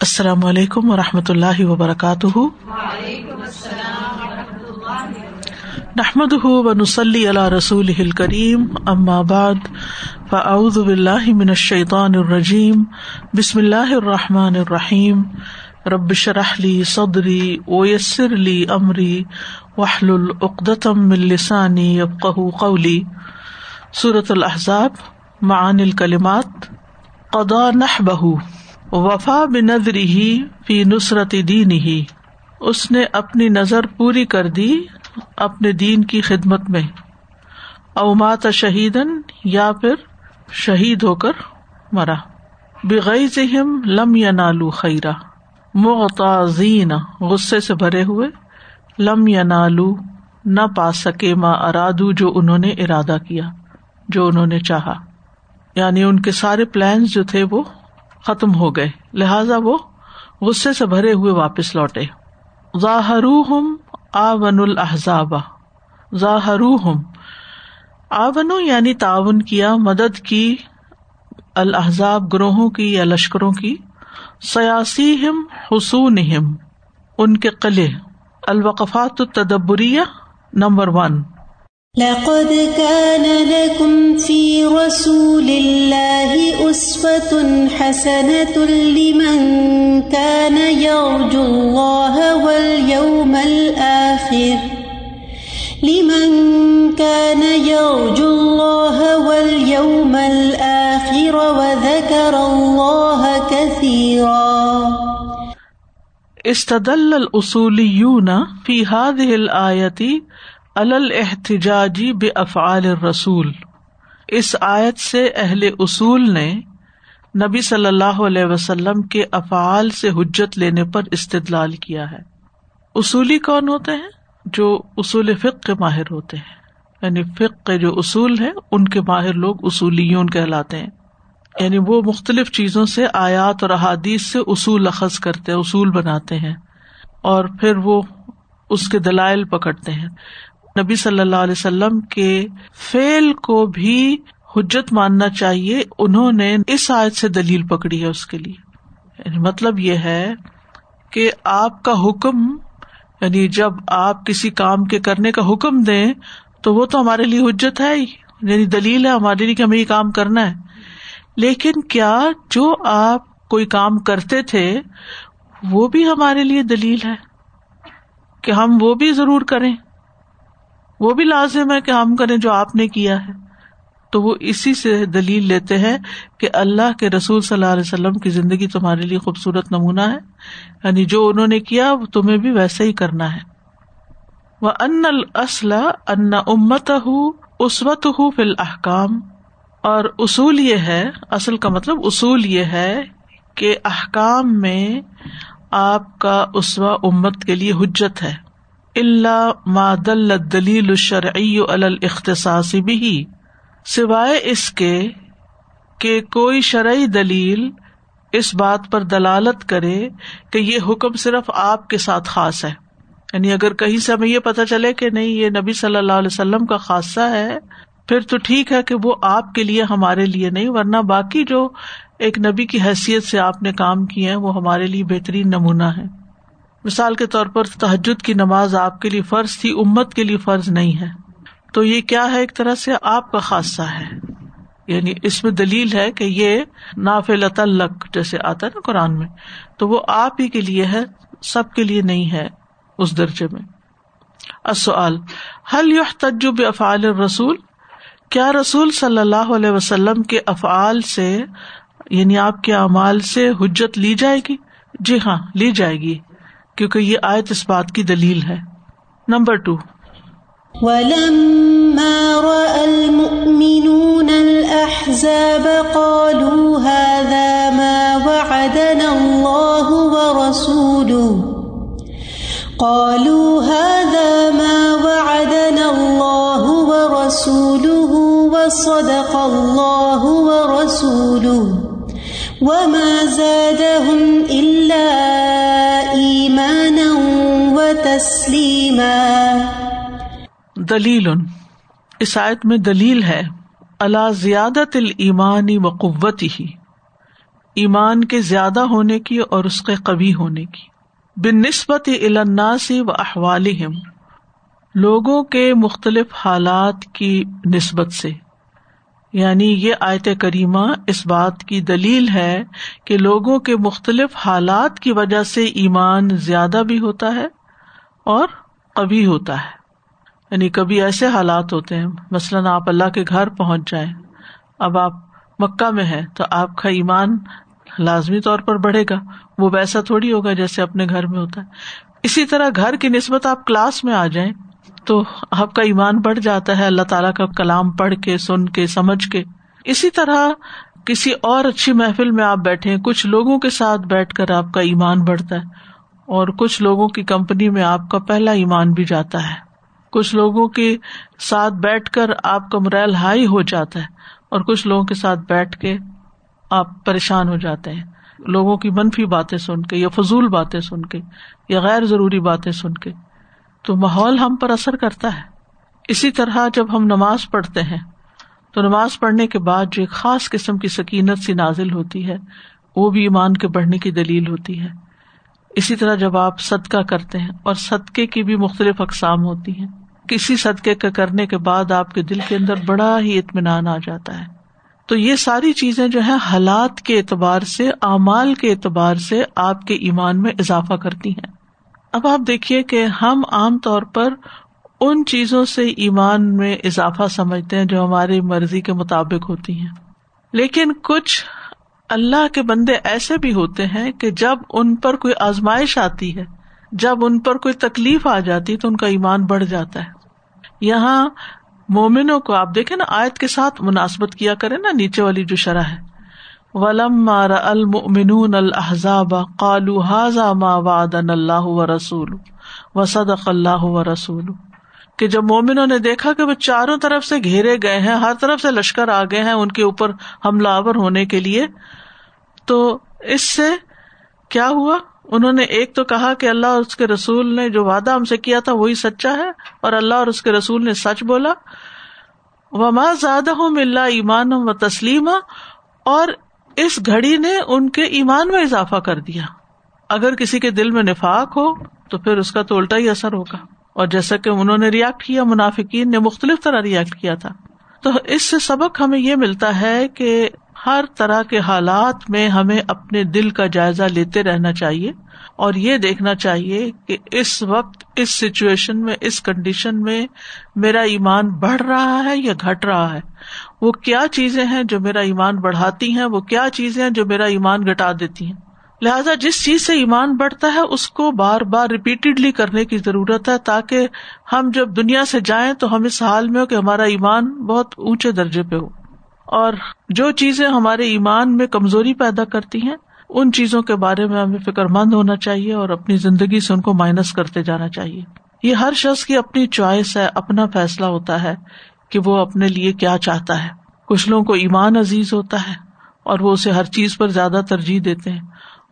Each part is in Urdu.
السلام علیکم و رحمۃ اللہ وبرکاتہ۔ نحمد و نسلی اللہ رسول کریم بعد، فاعوذ باللہ من الشیطان الرجیم، بسم اللہ الرحمٰن الرحیم۔ ربش رحلی صدری ویسر علی عمری وحل العقدم السانی ابقہ قولی۔ صورت الحضاب معان الکلمات قدا نہ بہ وفا بنظری ہی فی نصرت دین ہی اس نے اپنی نظر پوری کر دی اپنے دین کی خدمت میں۔ اومات شہیدن یا پھر شہید ہو کر مرا۔ بغم لم یا نالو خیرا۔ مغتازین غصے سے بھرے ہوئے لم یا نالو نہ پا سکے ماں ارادو جو انہوں نے ارادہ کیا، جو انہوں نے چاہا۔ یعنی ان کے سارے پلانس جو تھے وہ ختم ہو گئے۔ لہذا وہ غصے سے بھرے ہوئے واپس لوٹے۔ ظاہر آون الحضاب ظاہر آون یعنی تعاون کیا، مدد کی الحضاب گروہوں کی یا لشکروں کی۔ سیاسی ہم حسون ہم ان کے قلعے۔ الوقفات التدبریہ نمبر ون۔ لقد كان لكم في رسول الله أسوة حسنة لمن كان يرجو الله واليوم الآخر. لمن كان يرجو الله واليوم الآخر وذكر الله كثيرا. استدل الأصوليون في هذه الآية احتجاجی بے افعال رسول اس آیت سے اہل اصول نے نبی صلی اللہ علیہ وسلم کے افعال سے حجت لینے پر استدلال کیا ہے۔ اصولی کون ہوتے ہیں؟ جو اصول فق کے ماہر ہوتے ہیں۔ یعنی فق کے جو اصول ہیں، ان کے ماہر لوگ اصولیون کہلاتے ہیں۔ یعنی وہ مختلف چیزوں سے آیات اور احادیث سے اصول اخذ کرتے اصول بناتے ہیں۔ اور پھر وہ اس کے دلائل پکڑتے ہیں۔ نبی صلی اللہ علیہ وسلم کے فیل کو بھی حجت ماننا چاہیے، انہوں نے اس آیت سے دلیل پکڑی ہے اس کے لیے۔ یعنی مطلب یہ ہے کہ آپ کا حکم یعنی جب آپ کسی کام کے کرنے کا حکم دیں تو وہ تو ہمارے لیے حجت ہے ہی۔ یعنی دلیل ہے ہمارے لیے کہ ہمیں یہ کام کرنا ہے۔ لیکن کیا جو آپ کوئی کام کرتے تھے، وہ بھی ہمارے لیے دلیل ہے کہ ہم وہ بھی ضرور کریں۔ وہ بھی لازم ہے کہ ہم کریں جو آپ نے کیا ہے۔ تو وہ اسی سے دلیل لیتے ہیں کہ اللہ کے رسول صلی اللہ علیہ وسلم کی زندگی تمہارے لیے خوبصورت نمونہ ہے۔ یعنی جو انہوں نے کیا، وہ تمہیں بھی ویسے ہی کرنا ہے۔ وہ ان ان امت ہوں اسوت ہوں فی الحکام اور اصول یہ ہے، اصل کا مطلب اصول یہ ہے کہ احکام میں آپ کا اسوا امت کے لیے حجت ہے۔ اللہ مادل دلیل الشرعی الاختصاص بھی سوائے اس کے کہ کوئی شرعی دلیل اس بات پر دلالت کرے کہ یہ حکم صرف آپ کے ساتھ خاص ہے۔ یعنی اگر کہیں سے ہمیں یہ پتا چلے کہ نہیں، یہ نبی صلی اللہ علیہ وسلم کا خاصہ ہے، پھر تو ٹھیک ہے کہ وہ آپ کے لیے ہمارے لیے نہیں، ورنہ باقی جو ایک نبی کی حیثیت سے آپ نے کام کیے ہیں، وہ ہمارے لیے بہترین نمونہ ہے۔ مثال کے طور پر تحجد کی نماز آپ کے لیے فرض تھی، امت کے لیے فرض نہیں ہے۔ تو یہ کیا ہے ایک طرح سے؟ آپ کا خاصہ ہے۔ یعنی اس میں دلیل ہے کہ یہ نافل تعلق جیسے آتا ہے نا قرآن میں، تو وہ آپ ہی کے لیے ہے، سب کے لیے نہیں ہے اس درجے میں۔ اصل حل تجب افعال رسول کیا رسول صلی اللہ علیہ وسلم کے افعال سے یعنی آپ کے اعمال سے حجت لی جائے گی؟ جی ہاں لی جائے گی۔ کیونکہ یہ آیت اس بات کی دلیل ہے۔ نمبر ٹو المؤمنون الأحزاب قالوا هذا ما وعدنا الله ورسوله۔ قالوا هذا ما وعدنا الله ورسوله وصدق الله ورسوله۔ وما زادهم إلا دلیل، اس آیت میں دلیل ہے اللہ زیادت المانی وقوت ہی ایمان کے زیادہ ہونے کی اور اس کے قبی ہونے کی۔ بن نسبت الناسی و احوال لوگوں کے مختلف حالات کی نسبت سے۔ یعنی یہ آیت کریمہ اس بات کی دلیل ہے کہ لوگوں کے مختلف حالات کی وجہ سے ایمان زیادہ بھی ہوتا ہے اور کبھی ہوتا ہے۔ یعنی کبھی ایسے حالات ہوتے ہیں، مثلاً آپ اللہ کے گھر پہنچ جائیں، اب آپ مکہ میں ہے تو آپ کا ایمان لازمی طور پر بڑھے گا، وہ ویسا تھوڑی ہوگا جیسے اپنے گھر میں ہوتا ہے۔ اسی طرح گھر کی نسبت آپ کلاس میں آ جائیں تو آپ کا ایمان بڑھ جاتا ہے، اللہ تعالیٰ کا کلام پڑھ کے، سن کے، سمجھ کے۔ اسی طرح کسی اور اچھی محفل میں آپ بیٹھے کچھ لوگوں کے ساتھ بیٹھ کر آپ کا ایمان بڑھتا ہے۔ اور کچھ لوگوں کی کمپنی میں آپ کا پہلا ایمان بھی جاتا ہے۔ کچھ لوگوں کے ساتھ بیٹھ کر آپ کا مرائل ہائی ہو جاتا ہے اور کچھ لوگوں کے ساتھ بیٹھ کے آپ پریشان ہو جاتے ہیں۔ لوگوں کی منفی باتیں سن کے یا فضول باتیں سن کے یا غیر ضروری باتیں سن کے۔ تو ماحول ہم پر اثر کرتا ہے۔ اسی طرح جب ہم نماز پڑھتے ہیں، تو نماز پڑھنے کے بعد جو ایک خاص قسم کی سکینت سی نازل ہوتی ہے، وہ بھی ایمان کے بڑھنے کی دلیل ہوتی ہے۔ اسی طرح جب آپ صدقہ کرتے ہیں اور صدقے کی بھی مختلف اقسام ہوتی ہیں، کسی صدقے کا کرنے کے بعد آپ کے دل کے اندر بڑا ہی اطمینان آ جاتا ہے۔ تو یہ ساری چیزیں جو ہے حالات کے اعتبار سے، اعمال کے اعتبار سے آپ کے ایمان میں اضافہ کرتی ہیں۔ اب آپ دیکھیے کہ ہم عام طور پر ان چیزوں سے ایمان میں اضافہ سمجھتے ہیں جو ہماری مرضی کے مطابق ہوتی ہیں۔ لیکن کچھ اللہ کے بندے ایسے بھی ہوتے ہیں کہ جب ان پر کوئی آزمائش آتی ہے، جب ان پر کوئی تکلیف آ جاتی تو ان کا ایمان بڑھ جاتا ہے۔ یہاں مومنوں کو آپ دیکھیں نا، آیت کے ساتھ مناسبت کیا کرے نا، نیچے والی جو شرح ہے۔ ولم مار المؤمنون الحضاب قالو حاضا ما وعدن اللہ و رسول و صدق اللہ و رسول کہ جب مومنوں نے دیکھا کہ وہ چاروں طرف سے گھیرے گئے ہیں، ہر طرف سے لشکر آ گئے ہیں، ان کے اوپر حملہ آور ہونے کے لیے تو اس سے کیا ہوا؟ انہوں نے ایک تو کہا کہ اللہ اور اس کے رسول نے جو وعدہ ہم سے کیا تھا وہی سچا ہے اور اللہ اور اس کے رسول نے سچ بولا۔ وما زیادہ ہوں اللہ ایمان و تسلیم اور اس گھڑی نے ان کے ایمان میں اضافہ کر دیا۔ اگر کسی کے دل میں نفاق ہو تو پھر اس کا تو الٹا ہی اثر ہوگا۔ اور جیسا کہ انہوں نے ریئیکٹ کیا، منافقین نے مختلف طرح ریئیکٹ کیا تھا۔ تو اس سے سبق ہمیں یہ ملتا ہے کہ ہر طرح کے حالات میں ہمیں اپنے دل کا جائزہ لیتے رہنا چاہیے اور یہ دیکھنا چاہیے کہ اس وقت، اس سچویشن میں، اس کنڈیشن میں میرا ایمان بڑھ رہا ہے یا گھٹ رہا ہے؟ وہ کیا چیزیں ہیں جو میرا ایمان بڑھاتی ہیں؟ وہ کیا چیزیں ہیں جو میرا ایمان گٹا دیتی ہیں؟ لہٰذا جس چیز سے ایمان بڑھتا ہے، اس کو بار بار ریپیٹڈلی کرنے کی ضرورت ہے تاکہ ہم جب دنیا سے جائیں تو ہم اس حال میں ہو کہ ہمارا ایمان بہت اونچے درجے پہ ہو۔ اور جو چیزیں ہمارے ایمان میں کمزوری پیدا کرتی ہیں، ان چیزوں کے بارے میں ہمیں فکر مند ہونا چاہیے اور اپنی زندگی سے ان کو مائنس کرتے جانا چاہیے۔ یہ ہر شخص کی اپنی چوائس ہے، اپنا فیصلہ ہوتا ہے کہ وہ اپنے لیے کیا چاہتا ہے۔ کچھ لوگوں کو ایمان عزیز ہوتا ہے اور وہ اسے ہر چیز پر زیادہ ترجیح دیتے ہیں۔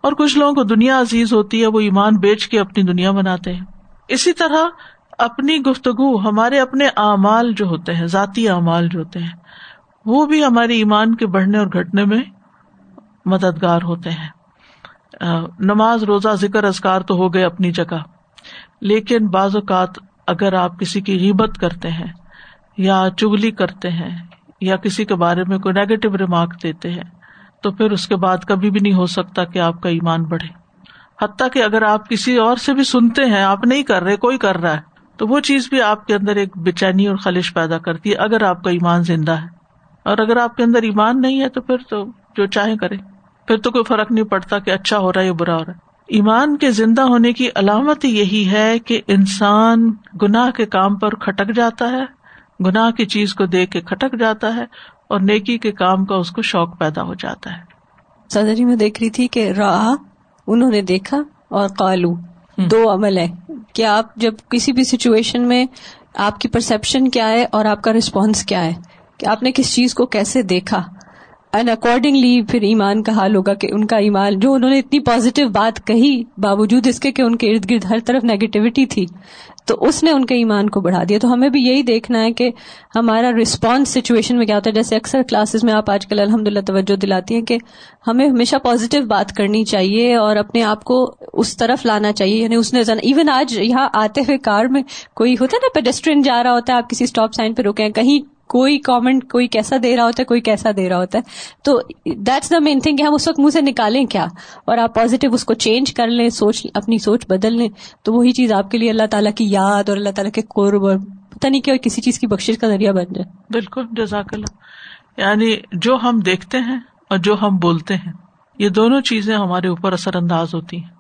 اور کچھ لوگوں کو دنیا عزیز ہوتی ہے، وہ ایمان بیچ کے اپنی دنیا بناتے ہیں۔ اسی طرح اپنی گفتگو، ہمارے اپنے اعمال جو ہوتے ہیں، ذاتی اعمال جو ہوتے ہیں وہ بھی ہمارے ایمان کے بڑھنے اور گھٹنے میں مددگار ہوتے ہیں۔ نماز، روزہ، ذکر ازکار تو ہو گئے اپنی جگہ۔ لیکن بعض اوقات اگر آپ کسی کی غیبت کرتے ہیں یا چگلی کرتے ہیں یا کسی کے بارے میں کوئی نیگیٹو ریمارک دیتے ہیں، تو پھر اس کے بعد کبھی بھی نہیں ہو سکتا کہ آپ کا ایمان بڑھے۔ حتیٰ کہ اگر آپ کسی اور سے بھی سنتے ہیں، آپ نہیں کر رہے، کوئی کر رہا ہے، تو وہ چیز بھی آپ کے اندر ایک بےچینی اور خلش پیدا کرتی ہے، اگر آپ کا ایمان زندہ ہے۔ اور اگر آپ کے اندر ایمان نہیں ہے تو پھر تو جو چاہے کرے پھر تو کوئی فرق نہیں پڑتا کہ اچھا ہو رہا ہے یا برا ہو رہا ہے۔ ایمان کے زندہ ہونے کی علامت یہی ہے کہ انسان گناہ کے کام پر کھٹک جاتا ہے گناہ کی چیز کو دیکھ کے کھٹک جاتا ہے اور نیکی کے کام کا اس کو شوق پیدا ہو جاتا ہے۔ سدری میں دیکھ رہی تھی کہ راہ انہوں نے دیکھا اور کالو دو عمل ہے کہ آپ جب کسی بھی سچویشن میں آپ کی پرسپشن کیا ہے اور آپ کا ریسپانس کیا ہے؟ کہ آپ نے کس چیز کو کیسے دیکھا؟ اینڈ اکارڈنگلی پھر ایمان کا حال ہوگا کہ ان کا ایمان، جو انہوں نے اتنی پازیٹیو بات کہی باوجود اس کے کہ ان کے ارد گرد ہر طرف نیگیٹیوٹی تھی، تو اس نے ان کے ایمان کو بڑھا دیا۔ تو ہمیں بھی یہی دیکھنا ہے کہ ہمارا رسپانس سچویشن میں کیا ہوتا ہے۔ جیسے اکثر کلاسز میں آپ آج کل الحمد للہ توجہ دلاتی ہیں کہ ہمیں ہمیشہ پازیٹیو بات کرنی چاہیے اور اپنے آپ کو اس طرف لانا چاہیے۔ یعنی اس نے ایون آج یہاں آتے ہوئے کار میں کوئی ہوتا ہے نا پیڈسٹرین جا رہا ہوتا ہے، آپ کسی اسٹاپ سائن پہ رکے ہیں، کہیں کوئی کامنٹ کوئی کیسا دے رہا ہوتا ہے، کوئی کیسا دے رہا ہوتا ہے۔ تو دیٹس دا مین تھنگ کہ ہم اس وقت منہ سے نکالیں کیا؟ اور آپ پازیٹیو اس کو چینج کر لیں، سوچ، اپنی سوچ بدل لیں۔ تو وہی چیز آپ کے لیے اللہ تعالیٰ کی یاد اور اللہ تعالیٰ کے قرب اور پتہ نہیں کہ کسی چیز کی بخش کا ذریعہ بن جائے۔ بالکل جزاک اللہ یعنی جو ہم دیکھتے ہیں اور جو ہم بولتے ہیں، یہ دونوں چیزیں ہمارے اوپر اثر انداز ہوتی ہیں۔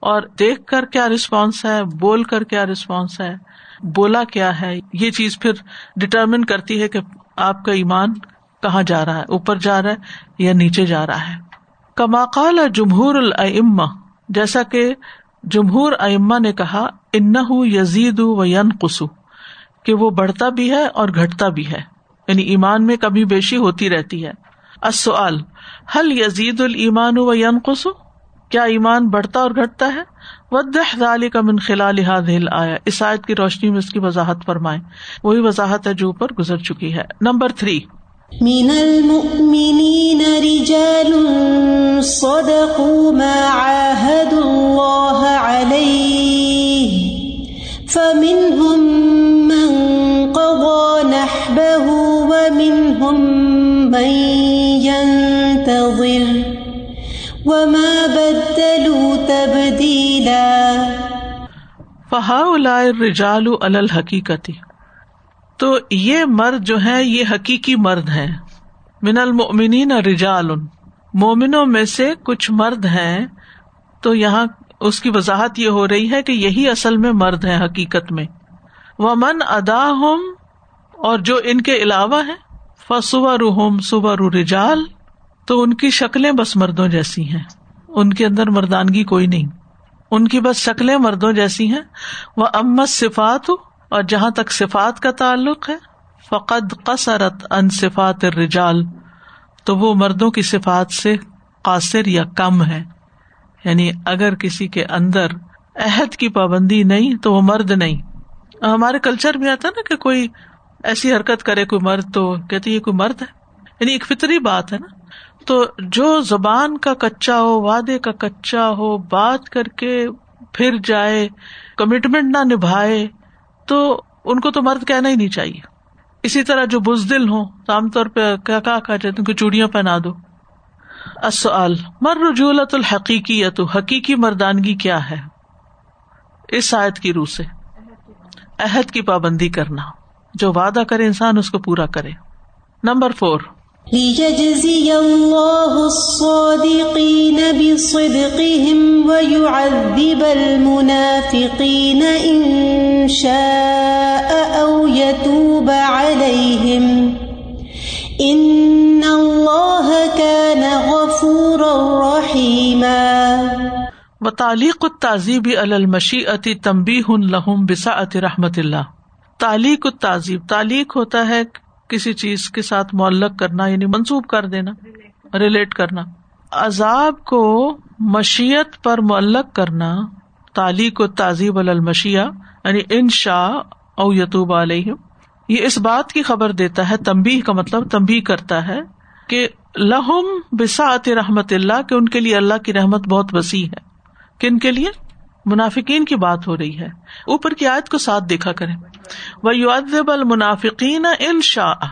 اور دیکھ کر کیا رسپانس ہے، بول کر کیا رسپانس ہے، بولا کیا ہے، یہ چیز پھر ڈٹرمن کرتی ہے کہ آپ کا ایمان کہاں جا رہا ہے، اوپر جا رہا ہے یا نیچے جا رہا ہے۔ کماقال جمہور الما جیسا کہ جمہور ائما نے کہا ان یزید و ین قسو کہ وہ بڑھتا بھی ہے اور گھٹتا بھی ہے۔ یعنی ایمان میں کبھی بیشی ہوتی رہتی ہے۔ اصل حل یزید المان و ین قسو کیا ایمان بڑھتا اور گھٹتا ہے؟ ودہ کا من خلال آیا اس آیت کی روشنی میں اس کی وضاحت فرمائے وہی وضاحت ہے جو اوپر گزر چکی ہے۔ Number three. من المؤمنين رجال صدقوا ما عاهدوا الله عليه فمنهم من قضى نحبه ومنهم من ينتظر وما بدلوا تبديلا فهؤلاء الرجال على الحقیقت تو یہ مرد جو ہیں، یہ حقیقی مرد ہیں۔ من المؤمنین رجال۔ مومنوں میں سے کچھ مرد ہیں۔ تو یہاں اس کی وضاحت یہ ہو رہی ہے کہ یہی اصل میں مرد ہے حقیقت میں۔ وہ من ادا ہوم اور جو ان کے علاوہ ہے فصور ہوم صبر رجال تو ان کی شکلیں بس مردوں جیسی ہیں۔ ان کے اندر مردانگی کوئی نہیں۔ ان کی بس شکلیں مردوں جیسی ہیں۔ وہ امت صفات اور جہاں تک صفات کا تعلق ہے، فقد قصرت ان صفات رجال تو وہ مردوں کی صفات سے قاصر یا کم ہے۔ یعنی اگر کسی کے اندر عہد کی پابندی نہیں، تو وہ مرد نہیں۔ ہمارے کلچر میں آتا نا کہ کوئی ایسی حرکت کرے کوئی مرد تو کہتے یہ کوئی مرد ہے۔ یعنی ایک فطری بات ہے نا۔ تو جو زبان کا کچا ہو، وعدے کا کچا ہو، بات کر کے پھر جائے کمٹمنٹ نہ نبھائے، تو ان کو تو مرد کہنا ہی نہیں چاہیے۔ اسی طرح جو بزدل ہوں، تو عام طور پہ کیا کہا کہتے ہیں کہ چوڑیاں پہنا دو۔ اصل مر رجولت الحقیقی یا تو حقیقی مردانگی کیا ہے؟ اس آیت کی روح سے۔ عہد کی پابندی کرنا۔ جو وعدہ کرے انسان، اس کو پورا کرے۔ نمبر فور ليجزي الله الصادقين بصدقهم ويعذب المنافقين إن شاء أو يتوب عليهم إن الله كان غفورا رحيما وتعليق التعذيب على المشيئة تنبيه لهم بسعة رحمة الله۔ تعلیق التعذیب تعلیق ہوتا ہے کسی چیز کے ساتھ معلق کرنا یعنی منسوب کر دینا ریلیٹ کرنا۔ عذاب کو مشیت پر معلق کرنا، تعلیق و تعزیب المشیا یعنی ان شاء او یتوب علیہ یہ اس بات کی خبر دیتا ہے تمبی کا مطلب تمبی کرتا ہے کہ لہم بساط رحمت اللہ، کہ ان کے لیے اللہ کی رحمت بہت وسیع ہے۔ کن کے لیے؟ منافقین کی بات ہو رہی ہے۔ اوپر کی آیت کو ساتھ دیکھا کرے وہ یو ادب المنافقین ان شاء۔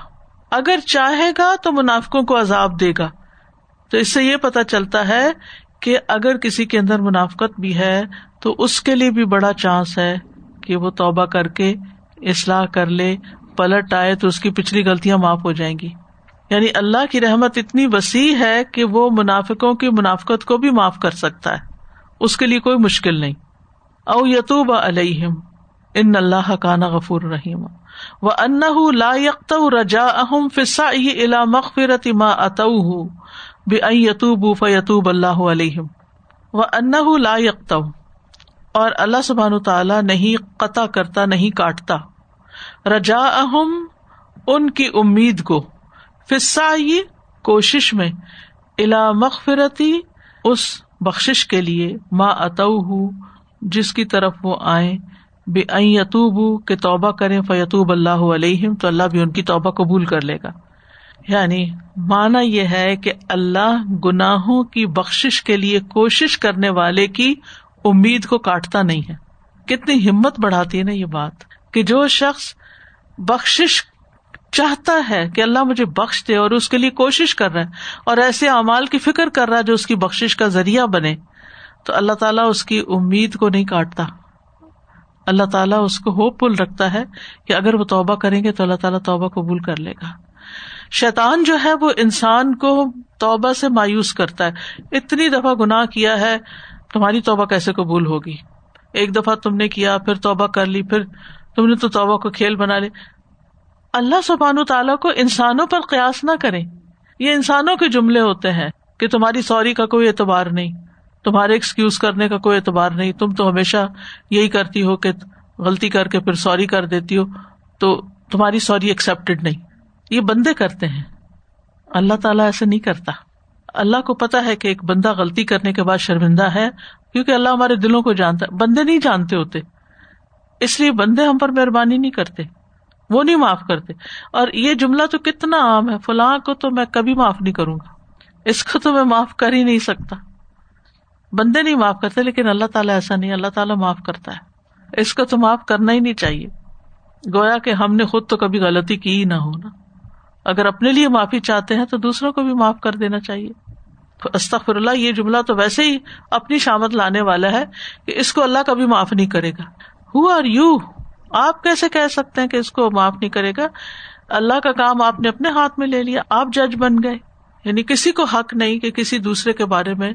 اگر چاہے گا تو منافقوں کو عذاب دے گا۔ تو اس سے یہ پتا چلتا ہے کہ اگر کسی کے اندر منافقت بھی ہے تو اس کے لیے بھی بڑا چانس ہے کہ وہ توبہ کر کے اصلاح کر لے، پلٹ آئے تو اس کی پچھلی غلطیاں معاف ہو جائیں گی۔ یعنی اللہ کی رحمت اتنی وسیع ہے کہ وہ منافقوں کی منافقت کو بھی معاف کر سکتا ہے۔ اس کے لیے کوئی مشکل نہیں۔ او یتوب علیہم، ان اللہ کانا غفور رحیم. و ان لا یقت رجا اہم فسا الا مغفرت ما اتو بے یتوب فیتوب اللہ علیہم. و ان لا یقت اور اللہ سبحان تعالی نہیں قطع کرتا، نہیں کاٹتا. رجا اہم ان کی امید کو فسا کوشش میں الا مغفرتی، اس بخش کے لیے ماں اتو ہوں جس کی طرف وہ آئے بے اتوب کے توبہ کرے فیتوب اللہ علیہم، تو اللہ بھی ان کی توبہ قبول کر لے گا۔ یعنی مانا یہ ہے کہ اللہ گناہوں کی بخش کے لیے کوشش کرنے والے کی امید کو کاٹتا نہیں ہے۔ کتنی ہمت بڑھاتی ہے نا یہ بات، کہ جو شخص بخش چاہتا ہے کہ اللہ مجھے بخش دے اور اس کے لیے کوشش کر رہا ہے، اور ایسے اعمال کی فکر کر رہا ہے جو اس کی بخش کا ذریعہ بنے۔ تو اللہ تعالیٰ اس کی امید کو نہیں کاٹتا۔ اللہ تعالیٰ اس کو ہوپ فل رکھتا ہے کہ اگر وہ توبہ کریں گے تو اللہ تعالیٰ توبہ قبول کر لے گا۔ شیطان جو ہے وہ انسان کو توبہ سے مایوس کرتا ہے۔ اتنی دفعہ گناہ کیا ہے، تمہاری توبہ کیسے قبول ہوگی؟ ایک دفعہ تم نے کیا، پھر توبہ کر لی، پھر تم نے تو توبہ کو کھیل بنا لی اللہ سبحان تعالیٰ کو انسانوں پر قیاس نہ کرے یہ انسانوں کے جملے ہوتے ہیں کہ تمہاری سوری کا کوئی اعتبار نہیں۔ تمہارے ایکسکیوز کرنے کا کوئی اعتبار نہیں۔ تم تو ہمیشہ یہی کرتی ہو کہ غلطی کر کے پھر سوری کر دیتی ہو۔ تو تمہاری سوری ایکسپٹیڈ نہیں۔ یہ بندے کرتے ہیں۔ اللہ تعالیٰ ایسے نہیں کرتا۔ اللہ کو پتا ہے کہ ایک بندہ غلطی کرنے کے بعد شرمندہ ہے، کیونکہ اللہ ہمارے دلوں کو جانتا ہے۔ بندے نہیں جانتے ہوتے۔ اس لیے بندے ہم پر مہربانی نہیں کرتے۔ وہ نہیں معاف کرتے۔ اور یہ جملہ تو کتنا عام ہے۔ فلاں کو تو میں کبھی معاف نہیں کروں گا۔ اس کو تو میں معاف کر ہی نہیں سکتا۔ بندے نہیں معاف کرتے، لیکن اللہ تعالیٰ ایسا نہیں، اللہ تعالیٰ معاف کرتا ہے۔ اس کو تو معاف کرنا ہی نہیں چاہیے۔ گویا کہ ہم نے خود تو کبھی غلطی کی ہی نہ ہونا اگر اپنے لیے معافی چاہتے ہیں تو دوسروں کو بھی معاف کر دینا چاہیے۔ استخر اللہ یہ جملہ تو ویسے ہی اپنی شامت لانے والا ہے کہ اس کو اللہ کبھی معاف نہیں کرے گا۔ ہو آر یو آپ کیسے کہہ سکتے ہیں کہ اس کو معاف نہیں کرے گا؟ اللہ کا کام آپ نے اپنے ہاتھ میں لے لیا، آپ جج بن گئے۔ یعنی کسی کو حق نہیں کہ کسی دوسرے کے بارے میں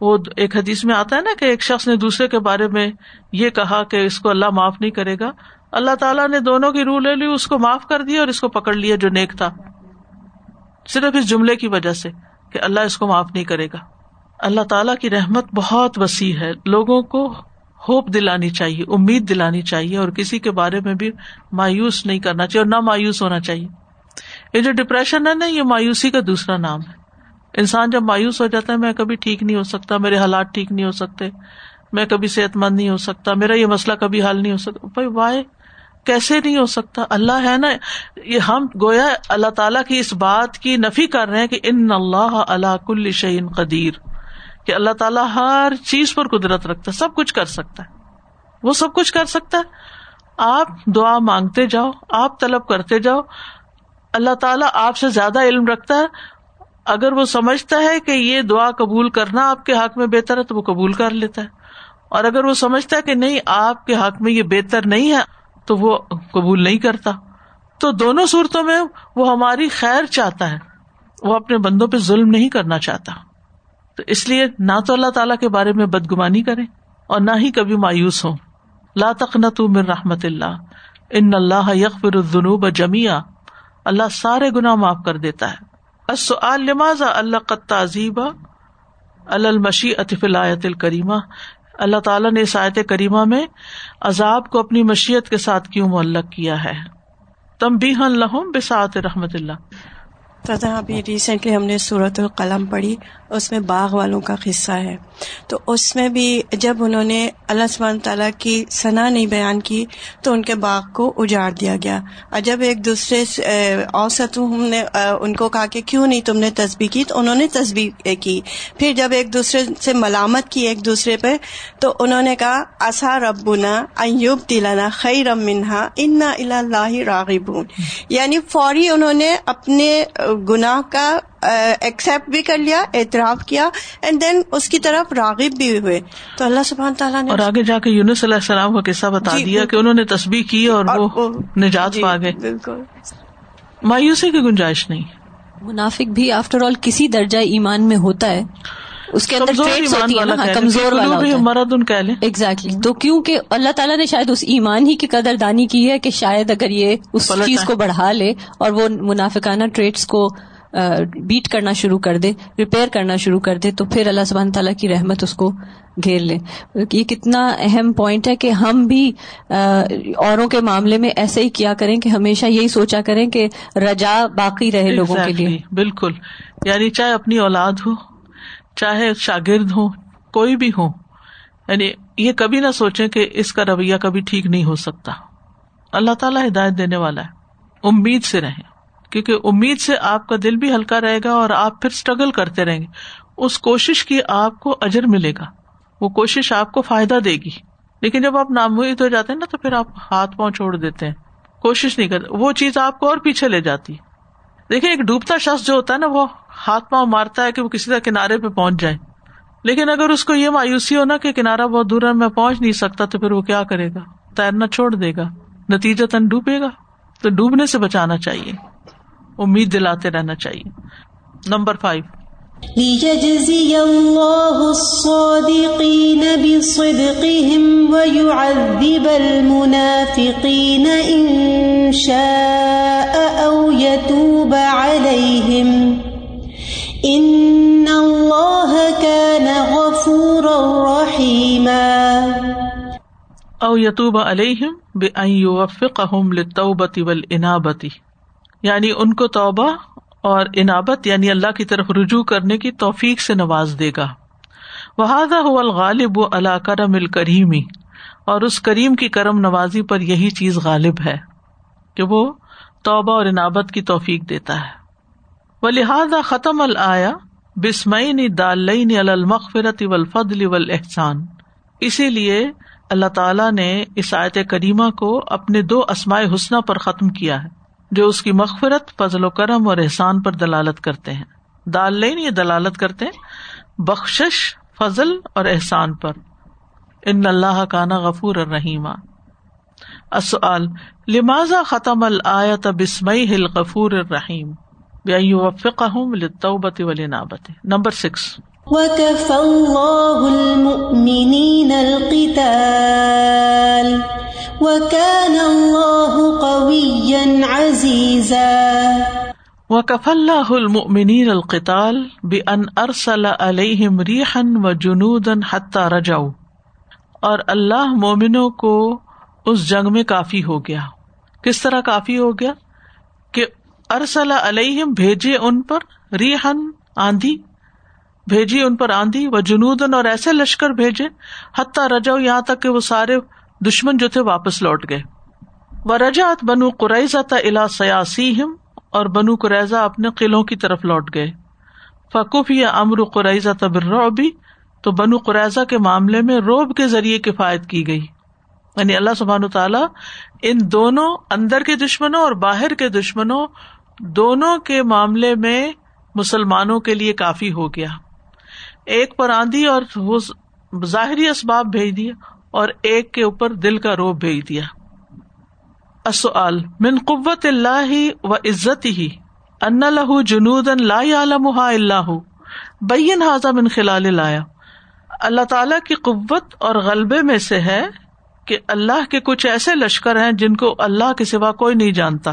وہ ایک حدیث میں آتا ہے نا کہ ایک شخص نے دوسرے کے بارے میں یہ کہا کہ اس کو اللہ معاف نہیں کرے گا۔ اللہ تعالیٰ نے دونوں کی روح لے لی، اس کو معاف کر دیا اور اس کو پکڑ لیا جو نیک تھا۔ صرف اس جملے کی وجہ سے کہ اللہ اس کو معاف نہیں کرے گا۔ اللہ تعالیٰ کی رحمت بہت وسیع ہے۔ لوگوں کو ہوپ دلانی چاہیے، امید دلانی چاہیے اور کسی کے بارے میں بھی مایوس نہیں کرنا چاہیے اور نہ مایوس ہونا چاہیے۔ یہ جو ڈپریشن ہے نا، یہ مایوسی کا دوسرا نام ہے۔ انسان جب مایوس ہو جاتا ہے، میں کبھی ٹھیک نہیں ہو سکتا، میرے حالات ٹھیک نہیں ہو سکتے، میں کبھی صحت مند نہیں ہو سکتا، میرا یہ مسئلہ کبھی حل نہیں ہو سکتا۔ بھائی وائے کیسے نہیں ہو سکتا؟ اللہ ہے نا، یہ ہم گویا اللہ تعالیٰ کی اس بات کی نفی کر رہے ہیں کہ ان اللہ اللہ کل شعین قدیر، کہ اللہ تعالیٰ ہر چیز پر قدرت رکھتا ہے، سب کچھ کر سکتا ہے۔ وہ سب کچھ کر سکتا ہے۔ آپ دعا مانگتے جاؤ، آپ طلب کرتے جاؤ اللہ تعالیٰ آپ سے زیادہ علم رکھتا ہے۔ اگر وہ سمجھتا ہے کہ یہ دعا قبول کرنا آپ کے حق میں بہتر ہے تو وہ قبول کر لیتا ہے۔ اور اگر وہ سمجھتا ہے کہ نہیں، آپ کے حق میں یہ بہتر نہیں ہے تو وہ قبول نہیں کرتا۔ تو دونوں صورتوں میں وہ ہماری خیر چاہتا ہے۔ وہ اپنے بندوں پہ ظلم نہیں کرنا چاہتا۔ تو اس لیے نہ تو اللہ تعالیٰ کے بارے میں بدگمانی کرے اور نہ ہی کبھی مایوس ہو لا تو من رحمت اللہ۔ ان اللہ یکفر الذنوب جمیا اللہ سارے گناہ معاف کر دیتا ہے۔ لماذا اللہ کا تعزیبہ المشی اطف الایت الکریمہ؟ اللہ تعالیٰ نے اس آیت کریمہ میں عذاب کو اپنی مشیت کے ساتھ کیوں معلق کیا ہے؟ تم بھی ہن لہم بساط رحمت اللہ۔ ابھی ریسنٹلی ہم نے صورت القلم پڑھی، اس میں باغ والوں کا قصہ ہے۔ تو اس میں بھی جب انہوں نے اللہ سبحانہ تعالیٰ کی ثنا نہیں بیان کی، تو ان کے باغ کو اجاڑ دیا گیا۔ اور جب ایک دوسرے اوسط ہم نے ان کو کہا کہ کیوں نہیں تم نے تصویر کی؟ تو انہوں نے تصویر کی۔ پھر جب ایک دوسرے سے ملامت کی ایک دوسرے پہ، تو انہوں نے کہا اصا ربنا ایوب دلانا خی رم منہا ان اللہ راغب یعنی فوری انہوں نے اپنے گناہ کا ایکسپٹ بھی کر لیا اعتراف کیا اینڈ دین اس کی طرف راغب بھی ہوئے۔ تو اللہ سبحان تعالیٰ نے اور آگے جا کے یونس علیہ السلام کا قصہ بتا جی دیا کہ انہوں نے تصویر کی اور وہ نجات پا گئے۔ بالکل۔ مایوسی کی گنجائش نہیں۔ منافق بھی آفٹر آل کسی درجہ ایمان میں ہوتا ہے۔ اس کے اندر کمزور مرد ان لیں۔ ایگزیکٹلی تو کیونکہ اللہ تعالیٰ نے شاید اس ایمان ہی کی قدر دانی کی ہے کہ شاید اگر یہ اس چیز کو بڑھا لے اور وہ منافقانہ ٹریٹس کو بیٹ کرنا شروع کر دے ریپیئر کرنا شروع کر دے تو پھر اللہ سبحانہ تعالیٰ کی رحمت اس کو گھیر لے۔ یہ کتنا اہم پوائنٹ ہے کہ ہم بھی اوروں کے معاملے میں ایسے ہی کیا کریں کہ ہمیشہ یہی سوچا کریں کہ رجا باقی رہے لوگوں کے لیے۔ بالکل۔ یعنی چاہے اپنی اولاد ہو چاہے شاگرد ہو کوئی بھی ہو یعنی یہ کبھی نہ سوچے کہ اس کا رویہ کبھی ٹھیک نہیں ہو سکتا۔ اللہ تعالیٰ ہدایت دینے والا ہے۔ امید سے رہیں، کیونکہ امید سے آپ کا دل بھی ہلکا رہے گا اور آپ پھر اسٹرگل کرتے رہیں گے۔ اس کوشش کی آپ کو اجر ملے گا۔ وہ کوشش آپ کو فائدہ دے گی۔ لیکن جب آپ نامید ہو جاتے ہیں نا، تو پھر آپ ہاتھ پاؤں چھوڑ دیتے ہیں۔ کوشش نہیں کرتے وہ چیز آپ کو اور پیچھے لے جاتی۔ دیکھیں، ایک ڈوبتا شخص جو ہوتا ہے نا، وہ ہاتھ پاؤں مارتا ہے کہ وہ کسی طرح کنارے پہ پہنچ جائے۔ لیکن اگر اس کو یہ مایوسی ہو نا کہ کنارا بہت دور ہے، میں پہنچ نہیں سکتا، تو پھر وہ کیا کرے گا؟ تیرنا چھوڑ دے گا۔ نتیجہ تن ڈوبے گا۔ تو ڈوبنے سے بچانا چاہیے۔ امید دلاتے رہنا چاہیے۔ Number five. او یتوب علیہم بے للتوبة والانابتی یعنی ان کو توبہ اور انابت یعنی اللہ کی طرف رجوع کرنے کی توفیق سے نواز دے گا. وہذا هو الغالب اللہ کرم الکریمی اور اس کریم کی کرم نوازی پر یہی چیز غالب ہے کہ وہ توبہ اور انابت کی توفیق دیتا ہے۔ وہ لہٰذا ختم الآیا بسمعین دالعین المغفرت والفضل والاحسان اسی لیے اللہ تعالیٰ نے اس آیت کریمہ کو اپنے دو اسماء حسنہ پر ختم کیا ہے، جو اس کی مغفرت، فضل و کرم اور احسان پر دلالت کرتے ہیں۔ دال لین یہ دلالت کرتے ہیں بخش فضل اور احسان پر۔ ان اللہ کا نا غفور الرحیم۔ اصل لمازا ختم الآیت بسمئی ہل غفور الرحیم؟ لطوبت ولی نابت نمبر سکس وكفى الله المؤمنين القتال وكان الله قويا عزيزا. وكفى الله المؤمنين القتال بأن أرسل عليهم ريحا وجنودا حتى رجعوا. اور اللہ مومنوں کو اس جنگ میں کافی ہو گیا. کس طرح کافی ہو گیا؟ کہ ارسل علیہم، بھیجے ان پر ریحن آندھی بھیجی ان پر آندھی و جنودن اور ایسے لشکر بھیجے، حتیٰ رجو یہاں تک کہ وہ سارے دشمن جو تھے واپس لوٹ گئے۔ وہ رجاط بنو قریضہ تا الا سیاسی اور بنو قریضہ اپنے قلعوں کی طرف لوٹ گئے۔ فکوف یا امر قریضہ تبر تو بنو قریضہ کے معاملے میں روب کے ذریعے کفایت کی گئی۔ یعنی اللہ سبحان تعالیٰ ان دونوں اندر کے دشمنوں اور باہر کے دشمنوں دونوں کے معاملے میں مسلمانوں کے لیے کافی ہو گیا۔ ایک پر آندھی اور ظاہری اسباب بھیج دیا اور ایک کے اوپر دل کا روب بھیج دیا۔ من قوت اللہ و عزت ہی ان لہ جنود لا اللہ بین حاضہ من خلال لایا اللہ تعالی کی قوت اور غلبے میں سے ہے کہ اللہ کے کچھ ایسے لشکر ہیں جن کو اللہ کے سوا کوئی نہیں جانتا۔